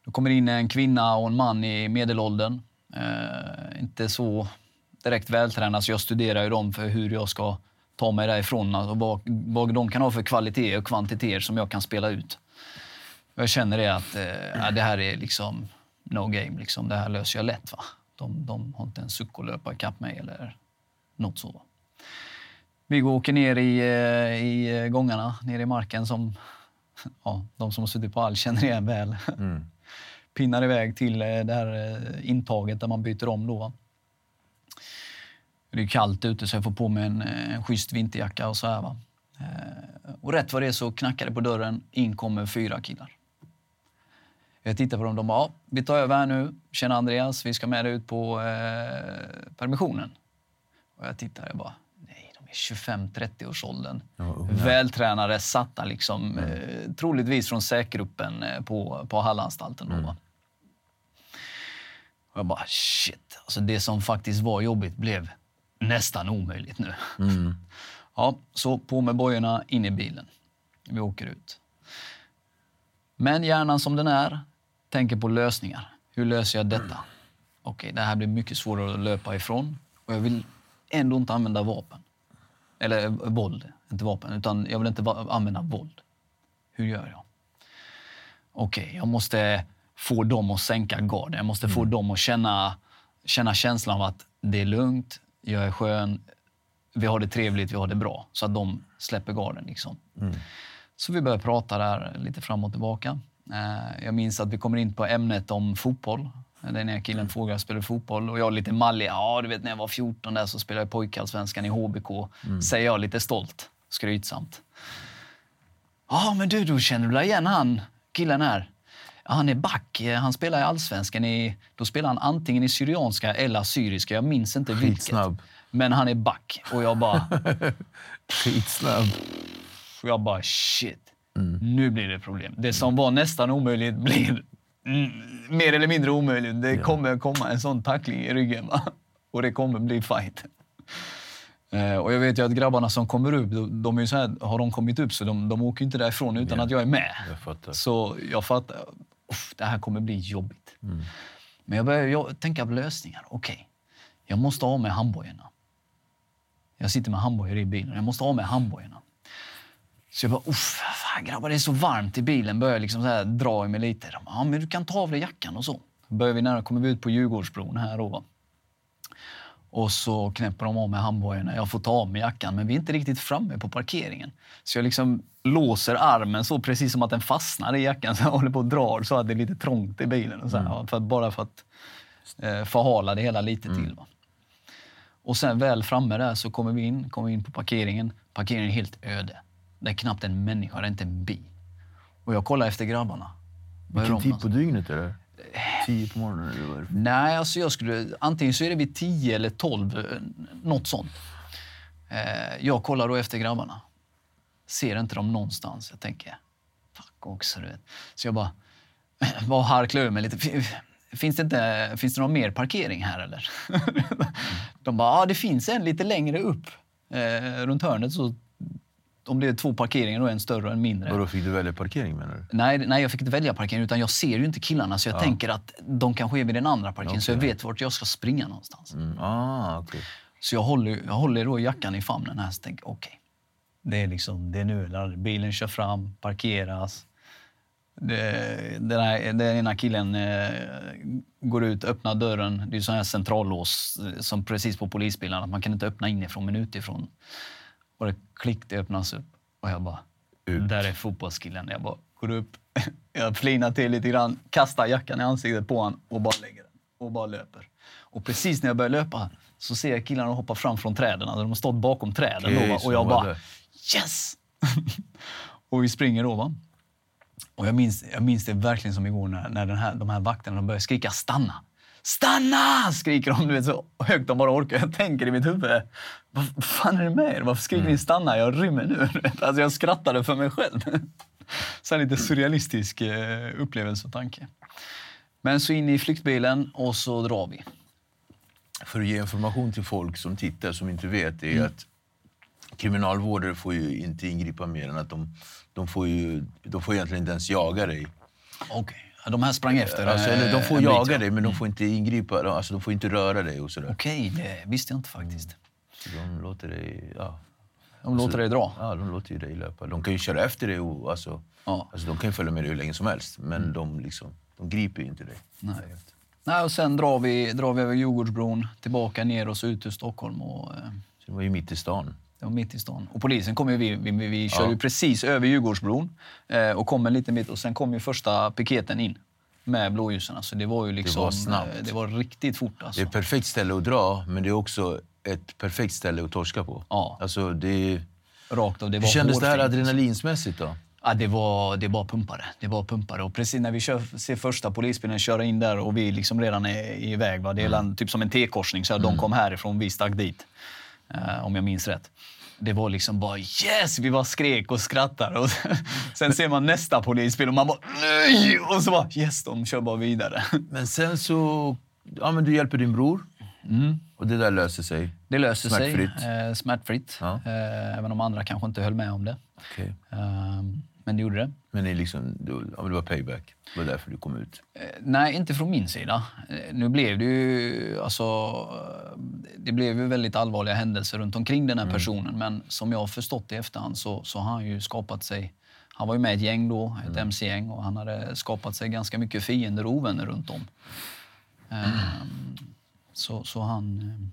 Då kommer in en kvinna och en man i medelåldern. Eh, inte så direkt vältränad, så jag studerar ju dem för hur jag ska ta mig därifrån. och vad, vad de kan ha för kvaliteter och kvantiteter som jag kan spela ut. Jag känner det att eh, det här är liksom no game. Liksom. Det här löser jag lätt. Va? De, de har inte en suck att löpa ikapp mig eller något så. Vi går och åker ner i, eh, i gångarna, ner i marken som ja, de som har suttit på all känner igen väl. Mm. Pinnar iväg till eh, det här eh, intaget där man byter om. Då, va? Det är kallt ute så jag får på mig en, eh, en schysst vinterjacka och så här. Va? Och rätt vad det är så knackar det på dörren. In kommer fyra killar. Jag tittar på dem. De bara, ja, vi tar över här nu. Tjena Andreas, vi ska med dig ut på eh, permissionen. Och jag tittar och bara, nej, de är 25-30-årsåldern. Vältränade, satta liksom. Eh, troligtvis från säkgruppen på, på Hallanstalten. Då, va? Och jag bara, shit. Alltså det som faktiskt var jobbigt blev nästan omöjligt nu. Ja, så på med bojorna, in i bilen. Vi åker ut. Men hjärnan som den är tänker på lösningar. Hur löser jag detta? Okej, det här blir mycket svårare att löpa ifrån och jag vill ändå inte använda vapen. Eller eh, våld, inte vapen, utan jag vill inte använda våld. Hur gör jag? Okej, jag måste få dem att sänka garden. Jag måste få dem att känna, känna känslan av att det är lugnt, jag är skön, vi har det trevligt, vi har det bra. Så att de släpper garden. Liksom. Så vi börjar prata där lite fram och tillbaka. Eh, Jag minns att vi kommer in på ämnet om fotboll. Den ena killen frågar jag spelar fotboll och jag är lite mallig. Ja, du vet när jag var 14 där så spelade jag pojkallsvenskan i HBK. Säger jag lite stolt, skrytsamt. Ja, men du, då känner du igen han killen här? Han är back. Han spelar i allsvenskan. I, då spelar han antingen i syrianska eller assyriska. Jag minns inte vilket. Skitsnabb. Men han är back. Och jag bara... Skitsnabb. Och jag bara shit, nu blir det problem. Det som var nästan omöjligt blir mm, mer eller mindre omöjligt. Det kommer komma en sån tackling i ryggen va? och det kommer bli fight. Eh, och jag vet ju att grabbarna som kommer upp, de, är så här, har de kommit upp så de, de åker inte därifrån utan att jag är med. Jag. Så jag fattar, det här kommer bli jobbigt. Men jag börjar jag, tänka på lösningar. Okej, jag måste ha med handbojorna. Jag sitter med handbojor i bilen. Jag måste ha med handbojorna. Så jag bara, uff, fan grabbar det är så varmt i bilen. Börjar liksom så här dra i mig lite. De bara, ja men du kan ta av dig jackan och så. Börjar vi nära, kommer vi ut på Djurgårdsbron här då. Och så knäpper de av mig handbojorna. Jag får ta av mig jackan, men vi är inte riktigt framme på parkeringen. Så jag liksom låser armen så precis som att den fastnar i jackan. Så jag håller på och drar så att det är lite trångt i bilen. Och så här, för att, bara för att eh, förhala det hela lite till. Va? Och sen väl framme där så kommer vi in, kommer in på parkeringen. Parkeringen är helt öde. Det är knappt en människa, det är inte en bil. Och jag kollar efter grabbarna. Vilken tid på dygnet är det? Tio på morgonen eller? Nej, alltså jag skulle, antingen så är det vid tio eller 12, eh, något sånt. Eh, jag kollar då efter grabbarna. Ser inte dem någonstans. Jag tänker, fuck också du vet. Så jag bara, bara harklar ur mig lite. Finns det, inte, finns det någon mer parkering här eller? De bara, ja ah, det finns en lite längre upp. Eh, runt hörnet så, om det är två parkeringar, då en större och en mindre. Vadå, fick du välja parkering menar du? Nej, nej, jag fick inte välja parkering utan jag ser ju inte killarna så jag tänker att de kanske är vid den andra parkeringen så jag vet vart jag ska springa någonstans. Mm. Ah, okej. Så jag håller, jag håller då jackan i famnen här och tänker okej. det är liksom, det är nu eller. Bilen kör fram, parkeras. Det, den, här, den ena killen eh, går ut, öppnar dörren. Det är sån här centrallås eh, som precis på polisbilarna. Man kan inte öppna inifrån men utifrån. Och det klick, det öppnas upp. Och jag bara, där är fotbollskillen. Jag bara går upp, Jag flinar till lite grann, kastar jackan i ansiktet på honom och bara lägger den. Och bara löper. Och precis när jag börjar löpa så ser jag killarna hoppa fram från träden. Alltså de har stått bakom träden. Då, så och jag bara yes! och vi springer då. Va? Och jag minns, jag minns det verkligen som igår när, när den här, de här vakterna de började skrika stanna. Stanna! skriker de du vet, så högt de bara orkar. Jag tänker i mitt huvud, vad fan är det med er? Varför skriker ni stanna? Jag rymmer nu. Alltså jag skrattade för mig själv. Så lite surrealistisk eh, upplevelse och tanke. Men så in i flyktbilen och så drar vi. För att ge information till folk som tittar som inte vet är Mm. att kriminalvårdare får ju inte ingripa mer än att de, de, får, ju, de får egentligen inte ens jaga dig. Okej. De här sprang efter. Alltså, eller de eh, får bit, jaga ja. dig men de får inte ingripa, de- alltså, de får inte röra dig och sådär. Okej, det visste jag inte faktiskt. Så De låter dig... Ja. De låter dig dra. Ja, de låter dig löpa. De kan ju köra efter dig och alltså, Ja. alltså, de kan ju följa med dig hur länge som helst. Men de, liksom, de griper inte dig. Nej. Nej, och sen drar vi, drar vi över Djurgårdsbron, tillbaka ner och så ut ur Stockholm. Och, eh, Så det var ju mitt i stan. Det var mitt i stan. Och polisen kom ju, vi, vi, vi, vi kör Ja. ju precis över Djurgårdsbron eh, och kom en liten bit. Och sen kom ju första piketen in med blåljusen. Så det var ju liksom... var snabbt. eh, Det var riktigt fort alltså. Det är ett perfekt ställe att dra, men det är också ett perfekt ställe att torska på. Ja. Alltså, det, Rakt av. Det hur kändes det här hårfint. adrenalinsmässigt då? Ja, det var, det var pumpare. Det var pumpare. Och precis när vi kör, ser första polisbilen köra in där och vi liksom redan är iväg. Va? Det är Mm. typ som en T-korsning. Så här, De kom härifrån, vi stack dit. Eh, om jag minns rätt. Det var liksom bara yes! Vi bara skrek och skrattade. Och sen ser man nästa polisbil och man bara nej! Och så bara yes, de kör bara vidare. Men sen så... Ja, men du hjälper din bror. Och det där löser sig. Mm. Det löser Smärtfritt. sig. Eh, smärtfritt. Ja. Eh, även om andra kanske inte höll med om det. Okej. Eh, men det gjorde det. Men det, är liksom, det var payback. Det var därför du kom ut. Eh, Nej, inte från min sida. Eh, Nu blev det ju, alltså, eh, det blev ju väldigt allvarliga händelser runt omkring den här personen. Men som jag har förstått i efterhand så, så har han ju skapat sig... Han var ju med i ett gäng då, ett mc-gäng, och han hade skapat sig ganska mycket fiender och ovänner runt om. Ehm, Så, så han,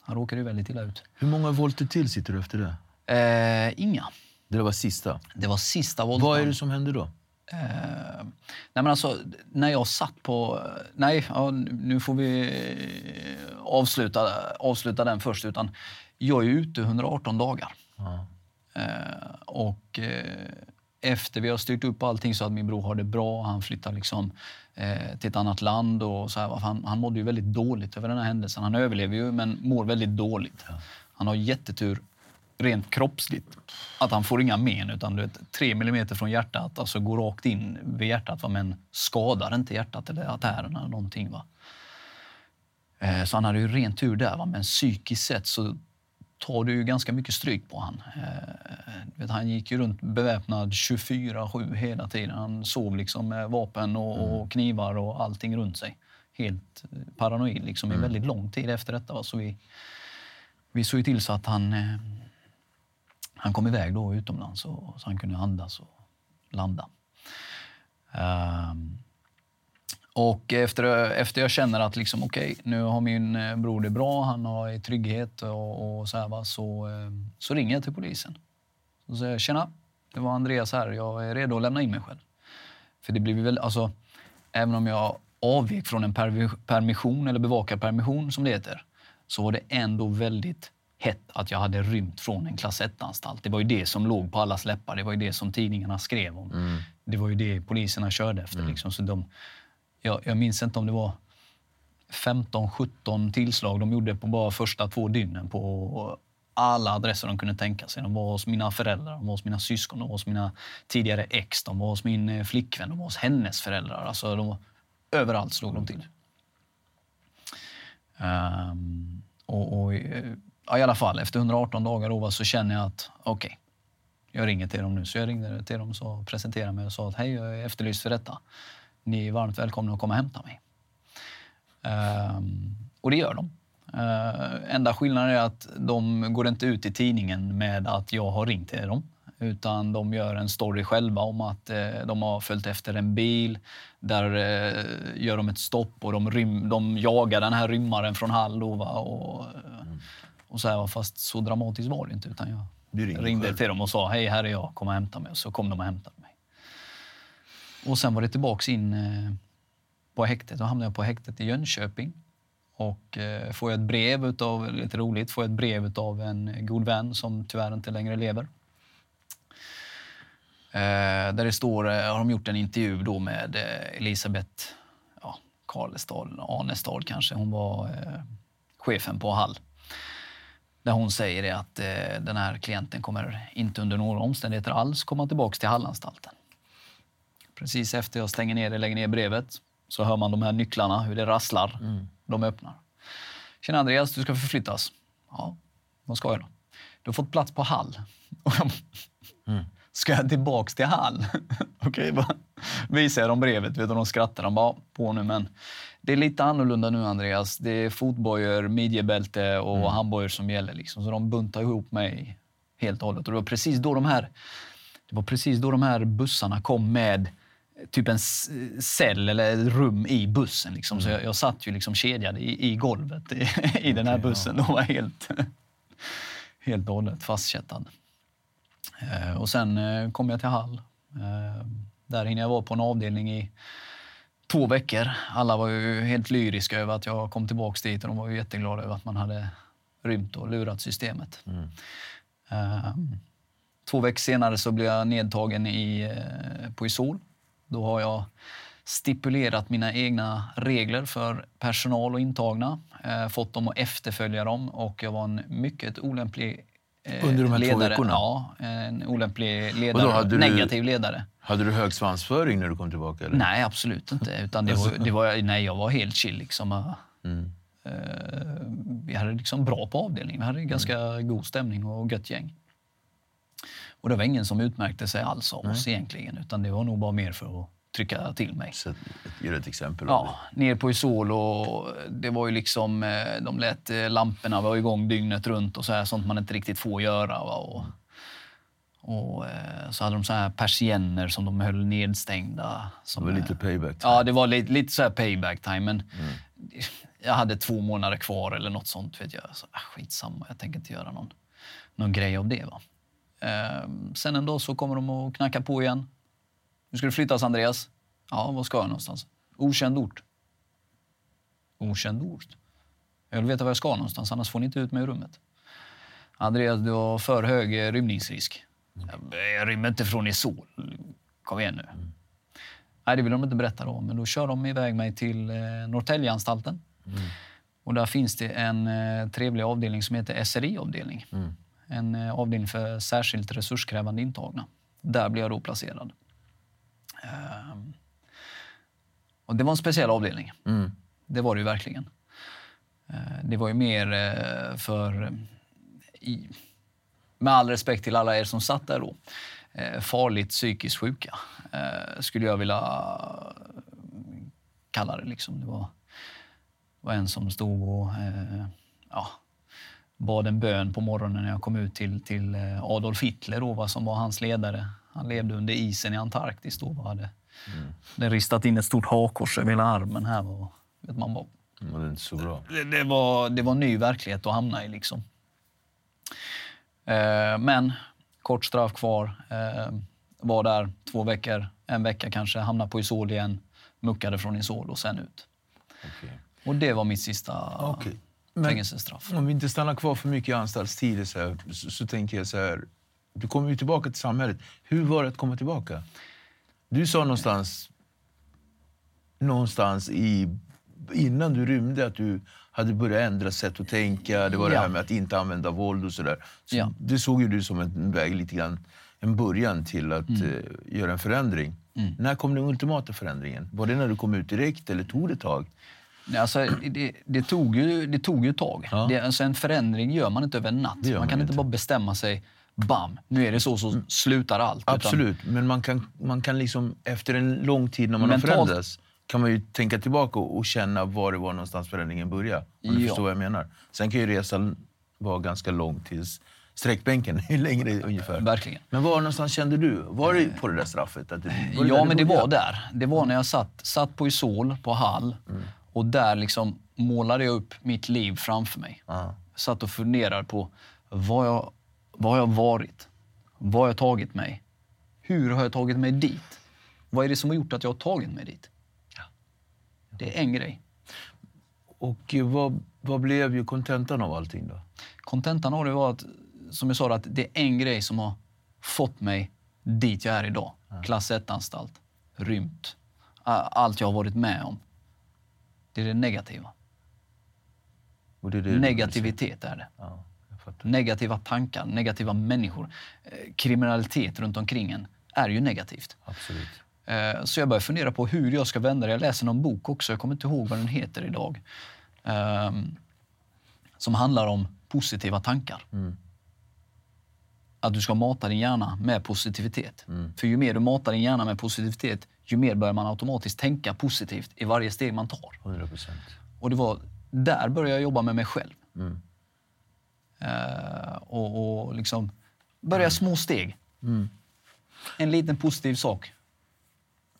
han råkade ju väldigt illa ut. Hur många volter till sitter du efter det? Eh, inga. Det var sista. Det var sista volten. Vad är det som händer då? Eh, nej men alltså, när jag satt på... Nej, ja, nu får vi avsluta, avsluta den först. Utan jag är ute 118 dagar. Eh, och eh, efter vi har styrt upp allting så att min bror har det bra, han flyttar liksom, eh, till ett annat land. Och så här, han, han mådde ju väldigt dåligt över den här händelsen. Han överlever ju, men mår väldigt dåligt. Han har jättetur rent kroppsligt. Att han får inga men, utan du vet, tre millimeter från hjärtat, alltså går rakt in vid hjärtat, va, men skadar inte hjärtat eller artärerna eller någonting. Va. Eh, Så han hade ju rent tur där, va? men psykiskt sett så tar du ju ganska mycket stryk på han. Eh, vet, han gick ju runt beväpnad 24-7 hela tiden. Han sov liksom med vapen och, och knivar och allting runt sig. Helt eh, paranoid liksom, i väldigt lång tid efter detta. Va? Så vi, vi såg ju till så att han, eh, han kom iväg då utomlands så, så han kunde andas och landa. Um, och efter, efter jag känner att liksom, okej, nu har min eh, bror det bra, han har i trygghet och, och så, här, va, så, ehm, så ringer jag till polisen. Så säger jag, tjena, det var Andreas här, jag är redo att lämna in mig själv. För det blir väl, alltså, även om jag avvek från en permission, eller bevakad permission som det heter, så var det ändå väldigt hett att jag hade rymt från en klass 1-anstalt. Det var ju det som låg på allas läppar, det var ju det som tidningarna skrev om. Det var ju det poliserna körde efter. Liksom. Så de, jag, jag minns inte om det var 15-17 tillslag de gjorde på bara första två dygnen på alla adresser de kunde tänka sig. De var hos mina föräldrar, de var hos mina syskon, de var hos mina tidigare ex, de var hos min eh, flickvän, de var hos hennes föräldrar. Alltså, de var, överallt slog de till. Ehm, och, och, eh, ja, I alla fall, efter 118 dagar Ova, så känner jag att okej, jag ringer till dem nu. Så jag ringde till dem och presenterade mig och sa att hej, jag är efterlyst för detta. Ni är varmt välkomna att komma och hämta mig. Ehm, och det gör de. Ehm, enda skillnaden är att de går inte ut i tidningen med att jag har ringt till dem. Utan de gör en story själva om att eh, de har följt efter en bil. Där eh, gör de ett stopp och de, rym, de jagar den här rymmaren från Hall. Och, eh, mm och så här, fast så dramatiskt var det inte. Utan jag Du ringde ringde till dem och sa hej, här är jag, kom och hämta mig. Och så kom de och hämtade mig. Och sen var det tillbaks in eh, på häktet. Då hamnade jag på häktet i Jönköping. Och eh, får jag ett brev utav, lite roligt, får jag ett brev av en god vän som tyvärr inte längre lever. Eh, där det står, har de gjort en intervju då med Elisabeth ja, Karlestad, Arnestad kanske. Hon var chefen på Hall. Där hon säger att eh, den här klienten kommer inte under några omständigheter alls komma tillbaka till Hallanstalten. Precis efter jag stänger ner det, lägger ner brevet, så hör man de här nycklarna, hur det rasslar. De öppnar. Tjena Andreas, du ska förflyttas. Ja, vad ska jag då? Du har fått plats på Hall. Jag, Ska jag tillbaks till Hall? Okej, okay, visar jag dem brevet. Vet du, de skrattar. De bara, på nu men det är lite annorlunda nu Andreas. Det är fotbojor, midjebälte och mm. handbojor som gäller. Liksom. Så de buntar ihop mig helt och hållet. Och det var precis då de här, det var precis då de här bussarna kom med typ en cell eller rum i bussen. Liksom. Mm. Så jag, jag satt ju liksom kedjad i, i golvet i, i den här bussen. Ja. De var helt, helt och hållet fastkättad. Eh, och sen eh, kom jag till Hall. Eh, där hinner jag vara på en avdelning i två veckor. Alla var ju helt lyriska över att jag kom tillbaka dit och de var ju jätteglada över att man hade rymt och lurat systemet. Mm. Två veckor senare så blev jag nedtagen i, på Isol. Då har jag stipulerat mina egna regler för personal och intagna, fått dem att efterfölja dem och jag var en mycket olämplig under de här ledare. två veckorna? Ja, en olämplig ledare. Du, negativ ledare. Hade du hög svansföring när du kom tillbaka? Eller? Nej, absolut inte. Utan det var, det var, nej, jag var helt chill. Liksom. Mm. Uh, vi hade liksom bra på avdelningen. Vi hade ganska mm. god stämning och gött gäng. Och det var ingen som utmärkte sig alls av oss egentligen. Utan det var nog bara mer för att trycka till mig. Så, ge ett exempel. Ja, ner på Isol och det var ju liksom, eh, de lät eh, lamporna vara igång dygnet runt och så här, sånt man inte riktigt får göra. Va? Och, och eh, så hade de så här persienner som de höll nedstängda. Som, det var lite payback time. Ja, det var lite, lite så här payback time. Men mm. jag hade två månader kvar eller något sånt. Vet jag. Så, ah, skitsamma, jag tänker inte göra någon, någon grej av det. Va? Ehm, sen en dag så kommer de och knackar på igen. Nu ska du flyttas, Andreas. Ja, var ska jag någonstans? Okänd ort. Okänd ort? Jag vill veta var jag ska någonstans, annars får ni inte ut mig ur rummet. Andreas, du har för hög eh, rymningsrisk. Jag rymmer inte från Isol. Kom igen nu. Mm. Nej, det vill de inte berätta då, men då kör de iväg mig till eh, Norrtäljeanstalten. Mm. Och där finns det en eh, trevlig avdelning som heter SRI-avdelning. Mm. En eh, avdelning för särskilt resurskrävande intagna. Där blir jag då placerad. Ehm, och det var en speciell avdelning. Mm. Det var det ju verkligen. Ehm, det var ju mer eh, för, i, med all respekt till alla er som satt där då, eh, farligt psykiskt sjuka eh, skulle jag vilja kalla det. Liksom. Det var, var en som stod och ja, bad en bön på morgonen när jag kom ut till, till Adolf Hitler, då, som var hans ledare. Han levde under isen i Antarktis då och hade mm. ristat in ett stort hakkors över hela armen här. Och, vet man bara, mm, det inte så bra. Det, det, var, det var en ny verklighet att hamna i liksom. Eh, men kort straff kvar. Eh, var där två veckor, en vecka kanske, hamnade på Isol igen, muckade från Isol och sen ut. Okay. Och det var mitt sista okay. fängelsestraff. Om vi inte stannar kvar för mycket i anstaltstid så, så, så tänker jag så här. Du kommer ju tillbaka till samhället. Hur var det att komma tillbaka? Du sa någonstans, någonstans i, innan du rymde att du hade börjat ändra sätt att tänka. Det var ja. det här med att inte använda våld och sådär. Så ja. Det såg ju du som en väg, lite grann, en början till att mm. uh, göra en förändring. Mm. När kom den ultimata förändringen? Var det när du kom ut direkt eller tog det ett tag? Alltså, det, det, tog ju, det tog ju ett tag. Ja. Det, alltså en förändring gör man inte över en natt. Man, man kan inte bara bestämma sig bam, nu är det så, så slutar allt. Absolut, utan... men man kan, man kan liksom efter en lång tid när man Mentalt... har förändrats kan man ju tänka tillbaka och, känna var det var någonstans förändringen började. Om du förstår vad jag menar. Sen kan ju resan vara ganska lång tills sträckbänken. Hur länge det ungefär? Verkligen. Men var någonstans kände du? Var det på det där straffet? Att det, det ja, men det var där. Det var när jag satt, satt på Isol, på Hall. Mm. Och där liksom målade jag upp mitt liv framför mig. Ah. Satt och funderade på vad jag vad har jag varit? Vad har jag tagit mig? Hur har jag tagit mig dit? Vad är det som har gjort att jag har tagit mig dit? Det är en grej. Och eh, vad, vad blev ju kontentan av allting då? Kontentan av det var att, som jag sa, att det är en grej som har fått mig dit jag är idag. Klass 1-anstalt, rymt, allt jag har varit med om. Det är det negativa. Och det är det Negativitet är det. Ja. Negativa tankar, negativa människor. Eh, Kriminalitet runt omkring en är ju negativt. Absolut. Eh, Så jag började fundera på hur jag ska vända det. Jag läser någon bok också, jag kommer inte ihåg vad den heter idag. Ehm, Som handlar om positiva tankar. Att du ska mata din hjärna med positivitet. För ju mer du matar din hjärna med positivitet, ju mer börjar man automatiskt tänka positivt i varje steg man tar. 100 procent. Och det var där började jag jobba med mig själv. Eh, och, och liksom börja små steg. En liten positiv sak.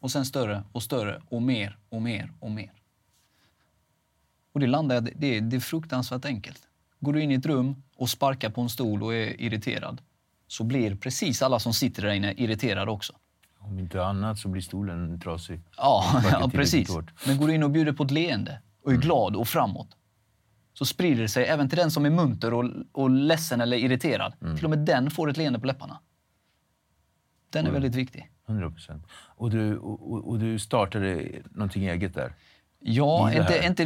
Och sen större och större och mer och mer och mer. Och det landar det, det är fruktansvärt enkelt. Går du in i ett rum och sparkar på en stol och är irriterad så blir precis alla som sitter där inne irriterade också. Om inte annat så blir stolen trasig. Ja, ja precis. Men går du in och bjuder på ett leende och är glad och framåt så sprider det sig även till den som är munter och, och ledsen eller irriterad. Till och med den får ett leende på läpparna. Den är väldigt viktig. 100 procent. Och du, och, och- du startade någonting eget där? Ja, inte, inte,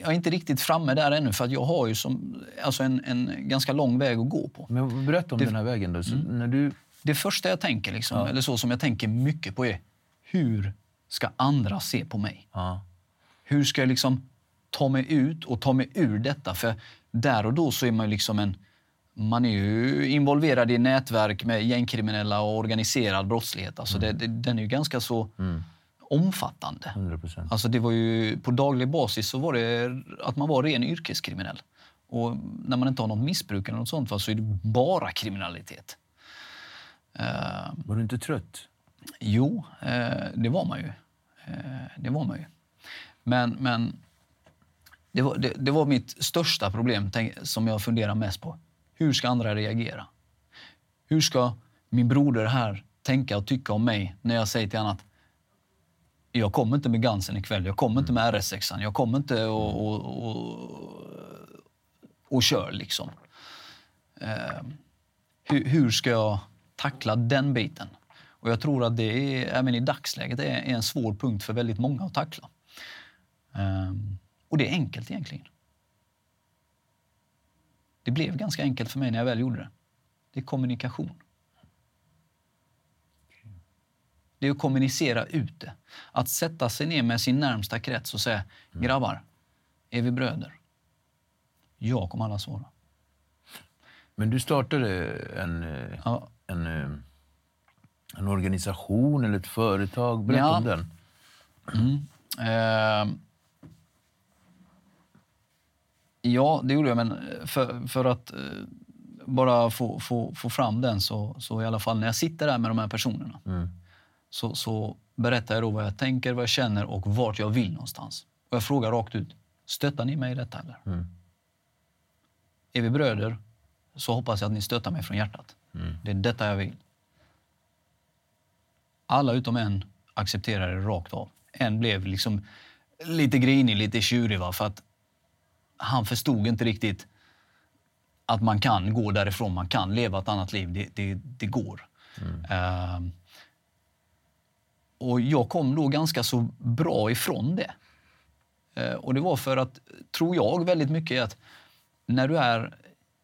jag är inte riktigt framme där ännu för att jag har ju som, alltså en, en ganska lång väg att gå på. Men berätta om Det- den här vägen då. Så när du, Det första jag tänker, liksom, eller så som jag tänker mycket på är hur ska andra se på mig? ja, Hur ska jag liksom ta mig ut och ta mig ur detta? För där och då så är man ju liksom en... Man är ju involverad i nätverk med gängkriminella och organiserad brottslighet. Alltså det, det, den är ju ganska så omfattande. 100 procent. Alltså det var ju, på daglig basis så var det att man var ren yrkeskriminell. Och när man inte har något missbruk eller något sånt så är det bara kriminalitet. Eh, Var du inte trött? Jo, eh, det var man ju. Eh, det var man ju. Men, men det, var, det, det var mitt största problem tänk, som jag funderar mest på. Hur ska andra reagera? Hur ska min broder här tänka och tycka om mig när jag säger till honom att jag kommer inte med Gansen ikväll, jag kommer inte med RS6, jag kommer inte och, och, och, och kör liksom. Eh, hur, hur ska jag tackla den biten? Och jag tror att det är, även i dagsläget är, är en svår punkt för väldigt många att tackla. Det är enkelt egentligen. Det blev ganska enkelt för mig när jag väl gjorde det. Det är kommunikation. Det är att kommunicera ut det. Att sätta sig ner med sin närmsta krets och säga grabbar, är vi bröder? Ja, kommer alla svara. Men du startade en, eh, Ja, en, eh, en organisation eller ett företag. Berätta Ja. om den. Ehm. Ja, det gjorde jag, men för, för att eh, bara få, få, få fram den så, så i alla fall när jag sitter där med de här personerna så, så berättar jag då vad jag tänker, vad jag känner och vart jag vill någonstans. Och jag frågar rakt ut, stöttar ni mig i detta eller? Är vi bröder så hoppas jag att ni stöttar mig från hjärtat. Det är detta jag vill. Alla utom en accepterade det rakt av. En blev liksom lite grinig, lite tjurig va? för att han förstod inte riktigt att man kan gå därifrån, man kan leva ett annat liv. Det, det, det går. Ehm, och jag kom då ganska så bra ifrån det. Eh, och det var för att, tror jag väldigt mycket, att när du är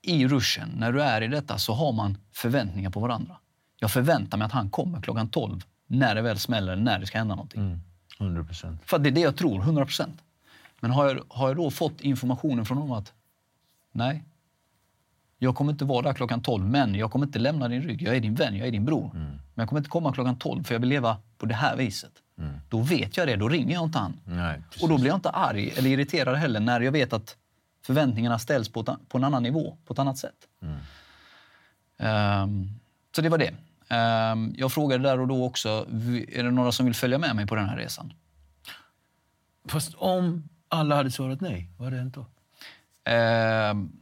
i ruschen, när du är i detta, så har man förväntningar på varandra. Jag förväntar mig att han kommer klockan 12, när det väl smäller, när det ska hända någonting. 100 procent. För att det är det jag tror, 100 procent. Men har jag, har jag då fått informationen från honom att nej, jag kommer inte vara där klockan 12, men jag kommer inte lämna din rygg. Jag är din vän, jag är din bror. Men jag kommer inte komma klockan 12 för jag vill leva på det här viset. Då vet jag det, då ringer jag inte han. Nej. Och då blir jag inte arg eller irriterad heller när jag vet att förväntningarna ställs på, på en annan nivå, på ett annat sätt. Ehm, så det var det. Ehm, jag frågade där och då också, är det några som vill följa med mig på den här resan? Fast om alla hade svarat nej, vad hade hänt då? Ehm,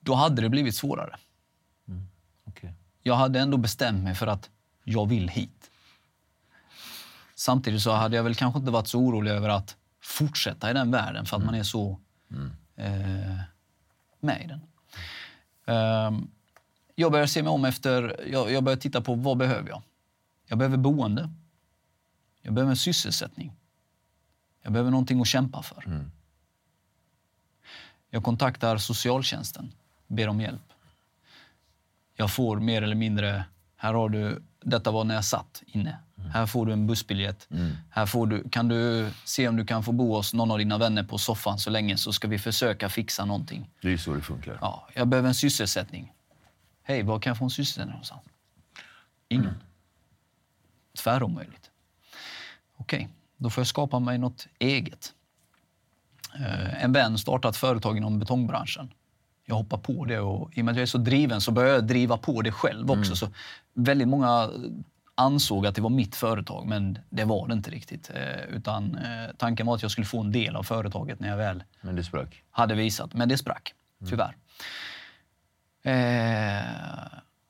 då hade det blivit svårare. Okej. jag hade ändå bestämt mig för att jag vill hit. Samtidigt så hade jag väl kanske inte varit så orolig över att fortsätta i den världen för att man är så eh, med i den. Ehm, jag börjar se mig om efter, jag, jag börjar titta på vad behöver jag? Jag behöver boende. Jag behöver en sysselsättning. Jag behöver någonting att kämpa för. Jag kontaktar socialtjänsten, ber om hjälp. Jag får mer eller mindre, här har du, detta var när jag satt inne. Här får du en bussbiljett. Här får du, kan du se om du kan få bo hos någon av dina vänner på soffan så länge så ska vi försöka fixa någonting. Det är så det funkar. Ja, jag behöver en sysselsättning. Hej, var kan jag få en sysselsättning någonstans? Ingen. Tväromöjligt. Okej, då får jag skapa mig något eget. Eh, En vän startade ett företag inom betongbranschen. Jag hoppar på det och i och med att jag är så driven så börjar jag driva på det själv också. Så väldigt många ansåg att det var mitt företag, men det var det inte riktigt. Eh, Utan eh, tanken var att jag skulle få en del av företaget när jag väl Men det sprack. hade visat. Men det sprack, tyvärr. Eh,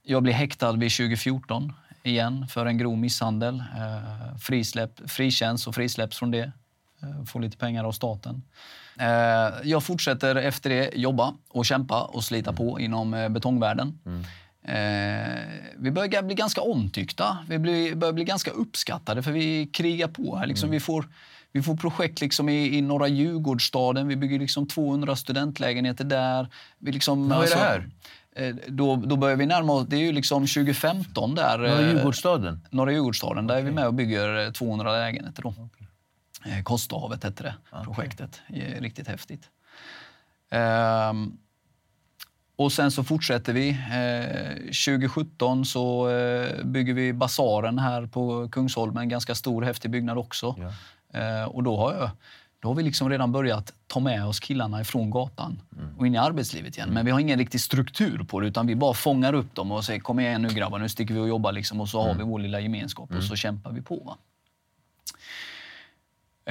jag blev häktad vid 2014 igen för en grov misshandel. Eh, frisläpp, frikänns och frisläpps från det. Eh, får lite pengar av staten. Eh, jag fortsätter efter det jobba och kämpa och slita på inom eh, betongvärlden. Eh, vi börjar bli ganska omtyckta. Vi blir, börjar bli ganska uppskattade för vi krigar på här. Liksom, vi, får, vi får projekt liksom i, i norra Djurgårdsstaden. Vi bygger liksom 200 studentlägenheter där. Vi liksom, Vad är det här? Eh, Då, då börjar vi närma oss, det är ju liksom 2015 där. Norra eh, Djurgårdsstaden? Norra Djurgårdsstaden. Där är vi med och bygger eh, 200 lägenheter. Då. Eh, Kosterhavet hette det, projektet. Eh, Riktigt häftigt. Ehm, och sen så fortsätter vi. Eh, 2017 så eh, bygger vi Basaren här på Kungsholmen. En ganska stor häftig byggnad också. Eh, och då har, jag, då har vi liksom redan börjat ta med oss killarna ifrån gatan och in i arbetslivet igen. Men vi har ingen riktig struktur på det utan vi bara fångar upp dem och säger kom igen nu grabbar, nu sticker vi och jobbar liksom, och så har vi vår lilla gemenskap och så kämpar vi på. Va?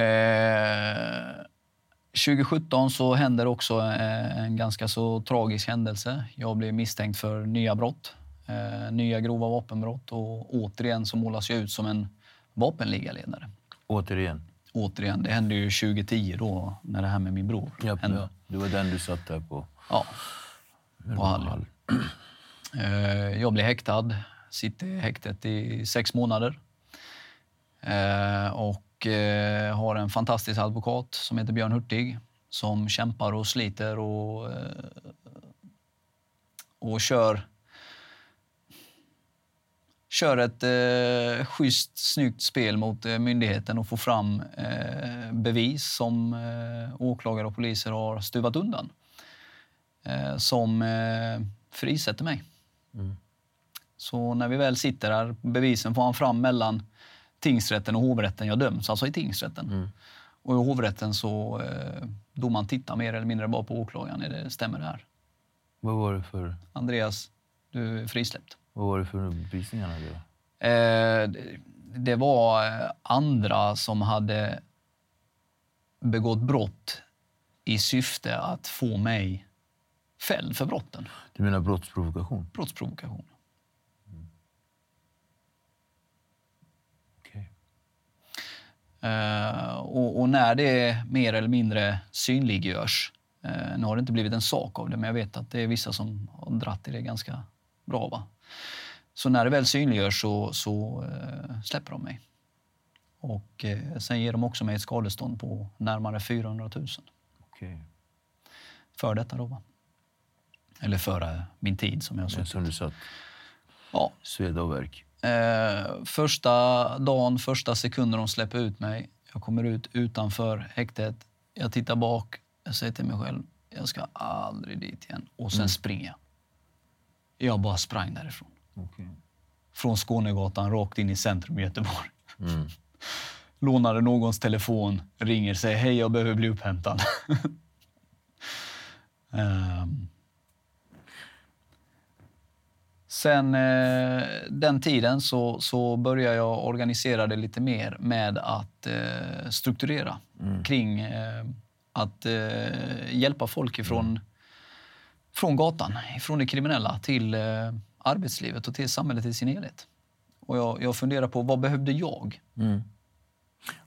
Eh, 2017 så händer också eh, en ganska så tragisk händelse. Jag blir misstänkt för nya brott, eh, nya grova vapenbrott och återigen så målas jag ut som en vapenligaledare. Återigen. Återigen, det hände ju 2010 då när det här med min bror Ja, hände. ja. Det var den du satt där på. Ja, på Hall. Eh, Jag blir häktad, sitter i häktet i sex månader. Eh, Och eh, har en fantastisk advokat som heter Björn Hurtig som kämpar och sliter och, och kör kör ett eh, schysst, snyggt spel mot eh, myndigheten och får fram eh, bevis som eh, åklagare och poliser har stuvat undan eh, som eh, frisätter mig. Så när vi väl sitter här, bevisen får han fram mellan tingsrätten och hovrätten jag döms, alltså i tingsrätten. Och i hovrätten så eh, domaren tittar mer eller mindre bara på åklagaren, är det, stämmer det här? Vad var det för, Andreas, du är frisläppt. Vad var det för han hade? Eh, det- det var eh, andra som hade begått brott i syfte att få mig fälld för brotten. Du menar brottsprovokation? Brottsprovokation. Okej. Eh, och, och när det mer eller mindre synliggörs, eh, nu har det inte blivit en sak av det, men jag vet att det är vissa som har dratt i det ganska bra. Va? Så när det väl synliggörs så, så eh, släpper de mig. Och eh, sen ger de också mig ett skadestånd på närmare 400 000 Okej. för detta. Då, va? Eller för eh, min tid som jag har suttit. som du satt, Ja, sveda och värk. Eh, första dagen, första sekunden de släpper ut mig, jag kommer ut utanför häktet. Jag tittar bak, jag säger till mig själv, jag ska aldrig dit igen. Och sen springer jag. Jag bara sprang därifrån. Okej. Från Skånegatan rakt in i centrum i Göteborg. Lånade någons telefon, ringer, säger hej, jag behöver bli upphämtad. Ehm. Sen eh, den tiden så, så började jag organisera det lite mer med att eh, strukturera kring eh, att eh, hjälpa folk ifrån från gatan, från det kriminella till eh, arbetslivet och till samhället i sin helhet. Och jag, jag funderar på vad behövde jag?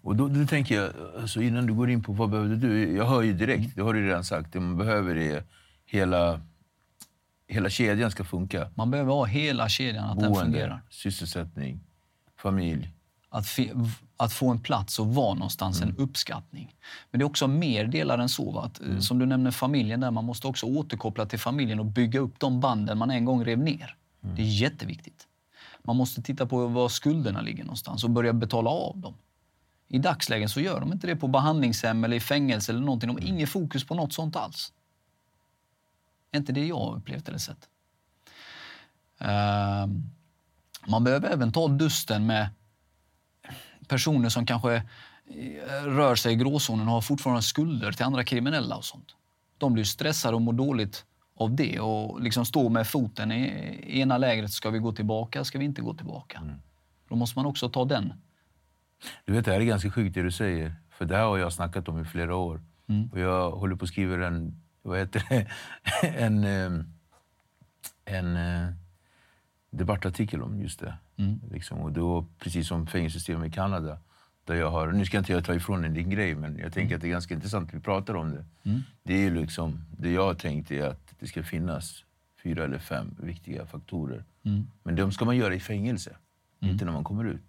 Och då, då tänker jag, alltså innan du går in på vad behövde du? Jag hör ju direkt, det har du redan sagt, det man behöver är hela, hela kedjan ska funka. Man behöver ha hela kedjan, att den Boende, fungerar. sysselsättning, familj. Att, att få en plats och vara någonstans, en uppskattning. Men det är också mer delar än så. Att, eh, Som du nämner familjen där, man måste också återkoppla till familjen och bygga upp de banden man en gång rev ner. Det är jätteviktigt. Man måste titta på var skulderna ligger någonstans och börja betala av dem. I dagsläget så gör de inte det på behandlingshem eller i fängelse eller någonting. De har inget fokus på något sånt alls. Inte det jag har upplevt eller sett. Ehm, man behöver även ta dusten med personer som kanske eh, rör sig i gråzonen och har fortfarande skulder till andra kriminella och sånt. De blir stressade och mår dåligt av det och liksom står med foten i ena lägret. Ska vi gå tillbaka? Ska vi inte gå tillbaka? Då måste man också ta den. Du vet, det här är ganska sjukt det du säger. För det här har jag snackat om i flera år. Och jag håller på att skriva en, vad heter det? en, eh, en eh, debattartikel om just det. Liksom. Och då, precis som fängelsesystemet i Kanada. Där jag har, nu ska inte jag ta ifrån dig din grej, men jag tänker att det är ganska intressant att vi pratar om det. Det, är liksom, det jag har tänkt är att det ska finnas fyra eller fem viktiga faktorer. Men de ska man göra i fängelse, inte när man kommer ut.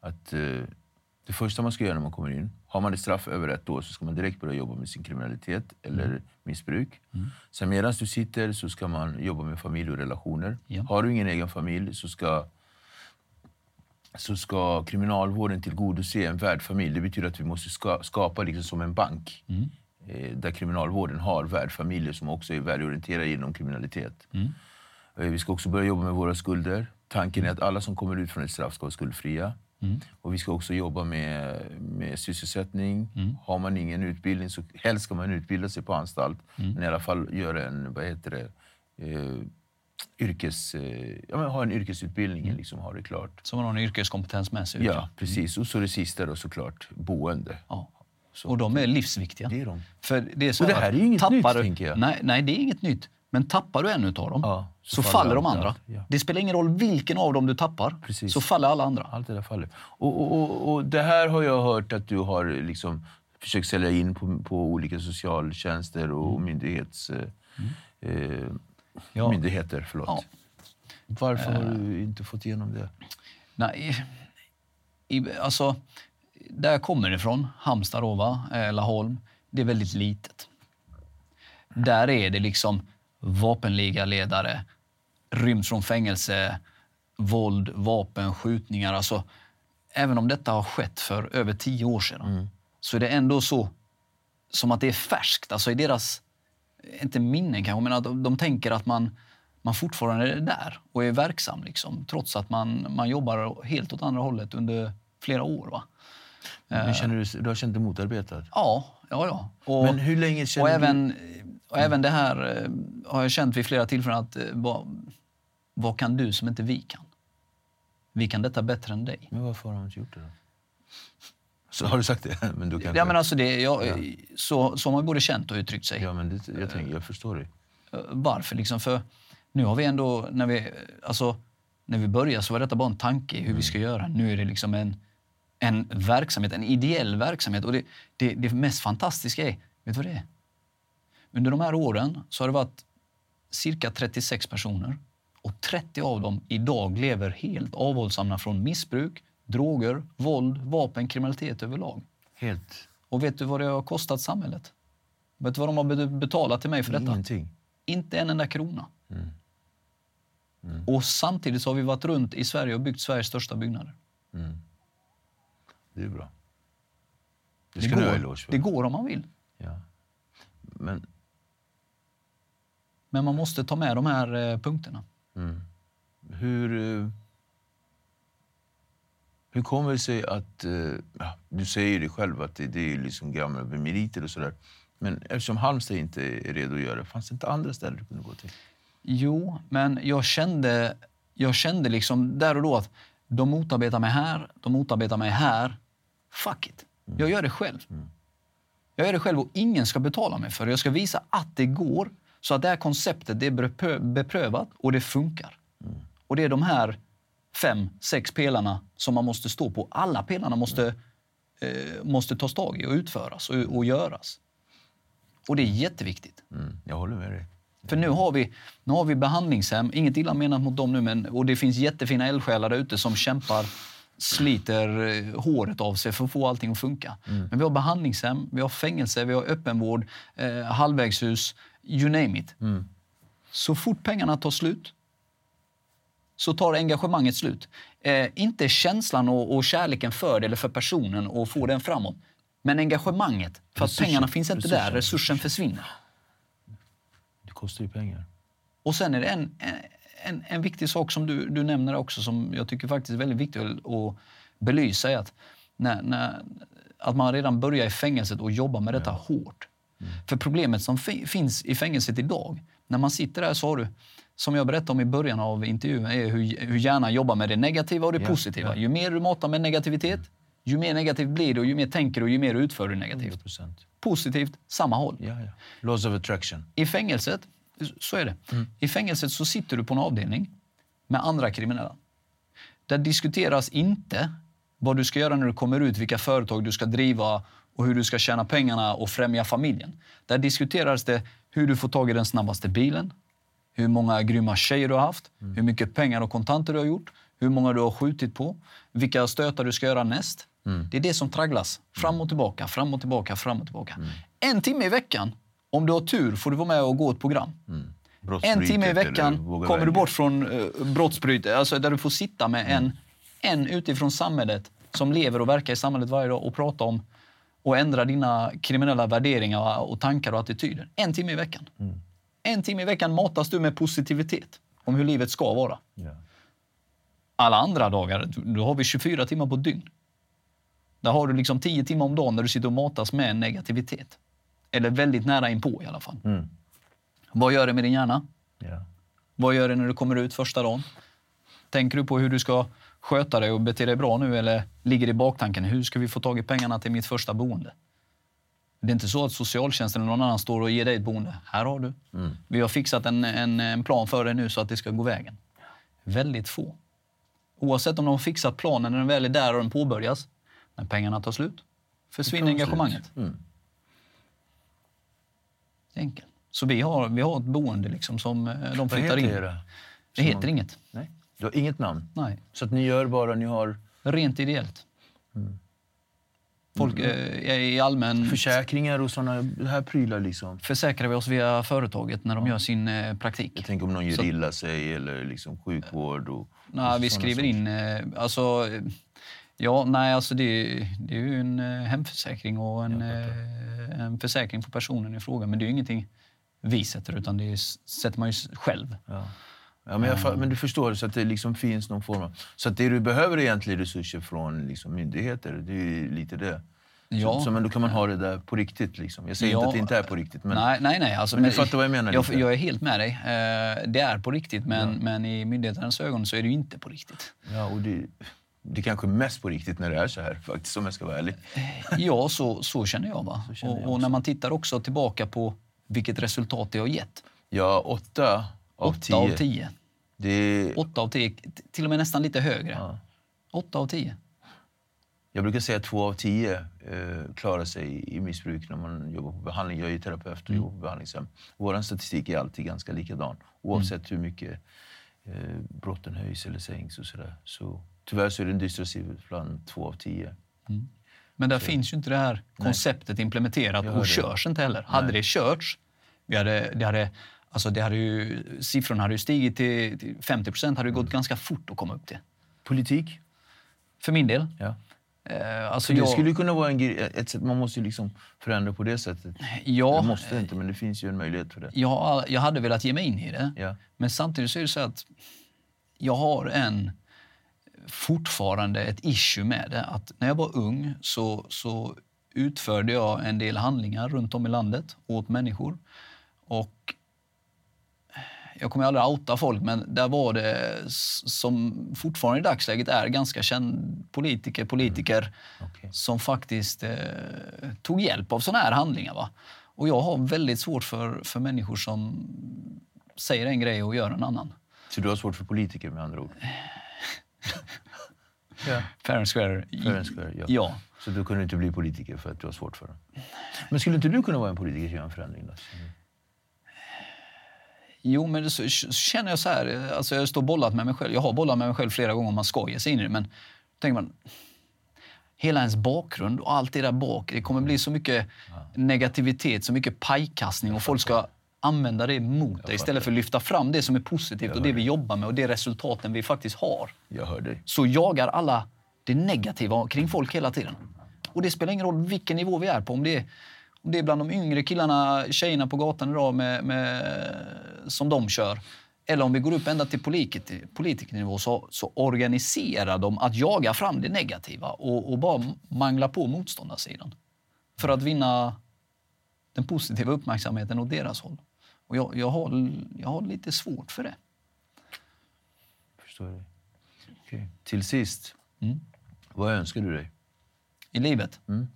Att, eh, det första man ska göra när man kommer in, har man ett straff över ett år så ska man direkt börja jobba med sin kriminalitet eller missbruk. Sen medan du sitter så ska man jobba med familj och relationer. Ja. Har du ingen egen familj så ska så ska kriminalvården tillgodose en värdfamilj. Det betyder att vi måste ska, skapa liksom som en bank eh, där kriminalvården har värdfamiljer som också är värdeorienterade inom kriminalitet. Eh, Vi ska också börja jobba med våra skulder. Tanken är att alla som kommer ut från ett straff ska vara skuldfria. Och vi ska också jobba med, med sysselsättning. Har man ingen utbildning så helst ska man utbilda sig på anstalt. Men i alla fall göra en, vad heter det, eh, yrkes, eh, ja, men ha en yrkesutbildning, liksom, ha det klart. Så man har en yrkeskompetens med sig. Ja, precis. Och så det sista då såklart, boende. Ja. Och de är livsviktiga. Det är de. För det, är så Och det här är ju inget nytt, du, tänker jag. Nej, nej, det är inget nytt. Men tappar du en utav dem Ja, så, faller de andra. ja. Det spelar ingen roll vilken av dem du tappar, Precis. så faller alla andra. Allt det där faller. Och, och, och, och det här har jag hört att du har liksom försökt sälja in på, på olika socialtjänster och myndighets, eh, eh, Ja. myndigheter. Förlåt. Ja. Varför har du inte fått igenom det? Nej, i, alltså, där jag kommer ifrån, Halmstad då, va? eh, Laholm, det är väldigt litet. Där är det liksom vapenligaledare, rymt från fängelse, våld, vapen, skjutningar. Alltså, även om detta har skett för över tio år sedan så är det ändå så som att det är färskt. Alltså i deras, inte minnen kanske, men att de, de tänker att man, man fortfarande är där och är verksam. Liksom, trots att man, man jobbar helt åt andra hållet under flera år. Va? Men känner du, du har känt dig motarbetad? Ja, ja, ja. Och, Men hur länge känner och även, och även det här eh, har jag känt vid flera tillfällen att eh, vad, vad kan du som inte vi kan? Vi kan detta bättre än dig. Men varför har de inte gjort det då? Så har du sagt det? Men du kanske... Ja, men alltså det, jag, så, så har man både känt och uttryckt sig. ja, men det, jag, tänker, jag förstår dig. Eh, Varför? Liksom för nu har vi ändå, när vi, alltså, när vi började så var detta bara en tanke hur vi ska göra. Nu är det liksom en, en verksamhet, en ideell verksamhet. Och det, det, det mest fantastiska är, vet du vad det är? Under de här åren så har det varit cirka 36 personer och 30 av dem idag lever helt avhållsamma från missbruk, droger, våld, vapen, kriminalitet överlag. Helt Och vet du vad det har kostat samhället? Vet du vad de har be- betalat till mig för detta? ingenting. Inte en enda krona. Och samtidigt så har vi varit runt i Sverige och byggt Sveriges största byggnader. Det är bra. Det Det ska ha går, det går om man vill. Ja. Men Men man måste ta med de här eh, punkterna. hur... Hur kommer det sig att... eh, du säger det själv att det, det är liksom gamla meriter och sådär. Men eftersom Halmstad inte är redo att göra det, fanns det inte andra ställen du kunde gå till? Jo, men jag kände, jag kände liksom där och då att de motarbetar mig här, de motarbetar mig här. Fuck it. Jag gör det själv. Jag gör det själv och ingen ska betala mig för det. Jag ska visa att det går så att det här konceptet det är beprö- beprövat och det funkar. Och det är de här fem, sex pelarna som man måste stå på. Alla pelarna måste, eh, måste tas tag i och utföras och, och göras. Och det är jätteviktigt. Mm, jag håller med dig. För nu har vi, nu har vi behandlingshem, inget illa menat mot dem nu, men, och det finns jättefina eldsjälar där ute som kämpar, sliter eh, håret av sig för att få allting att funka. Men vi har behandlingshem, vi har fängelse, vi har öppenvård, eh, halvvägshus, you name it. Så fort pengarna tar slut så tar engagemanget slut. Eh, inte känslan och, och kärleken för det eller för personen och få den framåt. Men engagemanget. För att Resursen. pengarna finns inte där, Resursen. resursen försvinner. Det kostar ju pengar. Och sen är det en, en, en viktig sak som du, du nämner också som jag tycker faktiskt är väldigt viktigt att, belysa är att, när, när, att man redan börjar i fängelset och jobbar med detta hårt. För problemet som fi, finns i fängelset idag, när man sitter där så har du, som jag berättade om i början av intervjun, är hur, hur hjärnan jobbar med det negativa och det Ja, positiva. ja. Ju mer du matar med negativitet, ju mer negativt blir det och ju mer tänker du och ju mer utför du negativt. 100%. Positivt, samma håll. Ja, ja. Laws of attraction. I fängelset, så är det. I fängelset så sitter du på en avdelning med andra kriminella. Där diskuteras inte vad du ska göra när du kommer ut, vilka företag du ska driva och hur du ska tjäna pengarna och främja familjen. Där diskuteras det hur du får tag i den snabbaste bilen, hur många grymma tjejer du har haft, hur mycket pengar och kontanter du har gjort, hur många du har skjutit på, vilka stötar du ska göra näst. Det är det som tragglas fram och tillbaka, fram och tillbaka, fram och tillbaka. En timme i veckan, om du har tur, får du vara med och gå ett program. En Brottsbrytet timme i veckan kommer du bort från uh, brottsbryt, alltså där du får sitta med en, en utifrån samhället som lever och verkar i samhället varje dag och prata om och ändra dina kriminella värderingar och tankar och attityder. En timme i veckan. En timme i veckan matas du med positivitet om hur livet ska vara. Ja. Alla andra dagar, då har vi 24 timmar på dygn. Där har du liksom 10 timmar om dagen där du sitter och matas med negativitet. Eller väldigt nära inpå i alla fall. Vad gör det med din hjärna? Ja. Vad gör det när du kommer ut första dagen? Tänker du på hur du ska sköta dig och bete dig bra nu eller ligger i baktanken, hur ska vi få tag i pengarna till mitt första boende? Det är inte så att socialtjänsten eller någon annan står och ger dig ett boende. Här har du. Vi har fixat en, en, en plan för dig nu så att det ska gå vägen. Väldigt få. Oavsett om de har fixat planen när den väl är där och den påbörjas, när pengarna tar slut, försvinner engagemanget. Det är enkelt. Så vi har, vi har ett boende liksom som eh, de flyttar in. era? Det heter inget. Nej. Du har inget namn? Nej. Så att ni gör bara, ni har Rent ideellt. Folk eh, är i allmän... försäkringar och sådana här prylar liksom? försäkrar vi oss via företaget när de gör sin eh, praktik. Jag tänker om någon gör illa sig eller liksom sjukvård och... Nej, och vi skriver in... Eh, alltså, eh, ja, nej, alltså det, det är ju en eh, hemförsäkring och en, eh, en försäkring för personen i fråga. Men det är ju ingenting vi sätter, utan det sätter man ju själv. Ja. Ja, men, jag, fa- men du förstår, så att det liksom finns någon form av... Så att det du behöver egentligen resurser från liksom myndigheter. Det är ju lite det. Ja. Så, så, men då kan man ha det där på riktigt. Liksom. Jag säger Ja. inte att det inte är på riktigt. Men, nej, nej, nej. Alltså, men du fattar vad jag menar Jag, jag är helt med dig. Eh, det är på riktigt, men, men i myndigheternas ögon så är det ju inte på riktigt. Ja, och det, det är kanske är mest på riktigt när det är så här, faktiskt, om jag ska vara ärlig. Ja, så, så känner jag. Va? känner jag och, och när man tittar också tillbaka på vilket resultat det har gett. Ja, åtta av Åtta tio. av tio. Det är, Åtta av tio, t- till och med nästan lite högre. Åtta av tio. jag brukar säga att två av tio eh, klarar sig i missbruk när man jobbar på behandling. Jag är terapeut och Mm. jobbar på behandlingshem. Vår statistik är alltid ganska likadan. Oavsett Mm. hur mycket eh, brotten höjs eller sänks och sådär. Så, tyvärr så är det en dystra siffran två av tio. Men där finns ju inte det här konceptet implementerat Jag hör och det. körs inte heller. Hade det körts, vi hade, det hade, alltså det hade ju, siffrorna hade ju stigit till, till 50 procent, hade ju Mm. gått ganska fort att komma upp till. Politik? För min del. Ja. Eh, alltså Det jag, skulle kunna vara en ett sätt, man måste ju liksom förändra på det sättet. Ja. Det måste inte, men det finns ju en möjlighet för det. jag, jag hade velat ge mig in i det. Ja. Men samtidigt så är det så att jag har en fortfarande ett issue med det. Att när jag var ung så, så utförde jag en del handlingar runt om i landet åt människor. Och jag kommer aldrig outa folk, men där var det som fortfarande i dagsläget är ganska känd politiker, politiker Okej. som faktiskt eh, tog hjälp av såna här handlingar. Va? Och jag har väldigt svårt för, för människor som säger en grej och gör en annan. Så du har svårt för politiker med andra ord? ja. Fair and square. Fair and square ja. ja. Så du kunde inte bli politiker för att du har svårt för det? Men skulle inte du kunna vara en politiker och göra en förändring? Då? Jo, men så, känner jag så här, alltså jag står bollat med mig själv. Jag har bollat med mig själv flera gånger om man ge sig in i det. Men tänker man, hela ens bakgrund och allt det där bak. Det kommer bli så mycket negativitet, så mycket pajkastning och folk ska använda det mot dig istället för att lyfta fram det som är positivt och det vi jobbar med och det resultaten vi faktiskt har. Jag hör dig. Så jagar alla det negativa kring folk hela tiden. Och det spelar ingen roll vilken nivå vi är på. Om det är, det är bland de yngre killarna, tjejerna på gatan idag med, med, som de kör. Eller om vi går upp ända till politiker, politikernivå så, så organiserar de att jaga fram det negativa och, och bara mangla på motståndarsidan. För att vinna den positiva uppmärksamheten åt deras håll. Och jag, jag, har, jag har lite svårt för det. Förstår det. Okay. Till sist, mm. vad önskar du dig? I livet? Mm.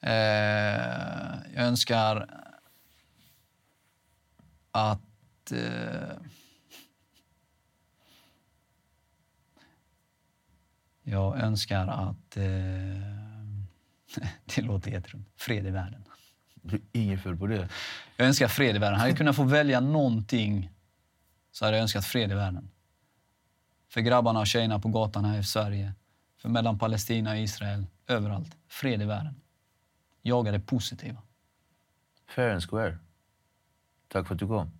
Eh, jag önskar att... Eh, jag önskar att... Eh, det låter jättedumt. Fred i världen. Inget fel på det. Jag önskar fred i världen. Hade jag kunnat få välja någonting så hade jag önskat fred i världen. För grabbarna och tjejerna på gatan här i Sverige. För mellan Palestina och Israel. Överallt. Fred i världen. Jaga det positiva. Fair and square. Tack för att du kom.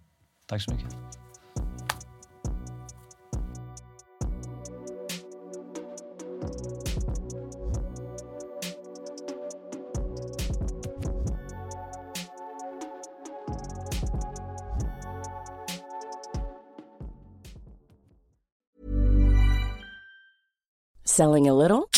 Tack så mycket. Selling a little?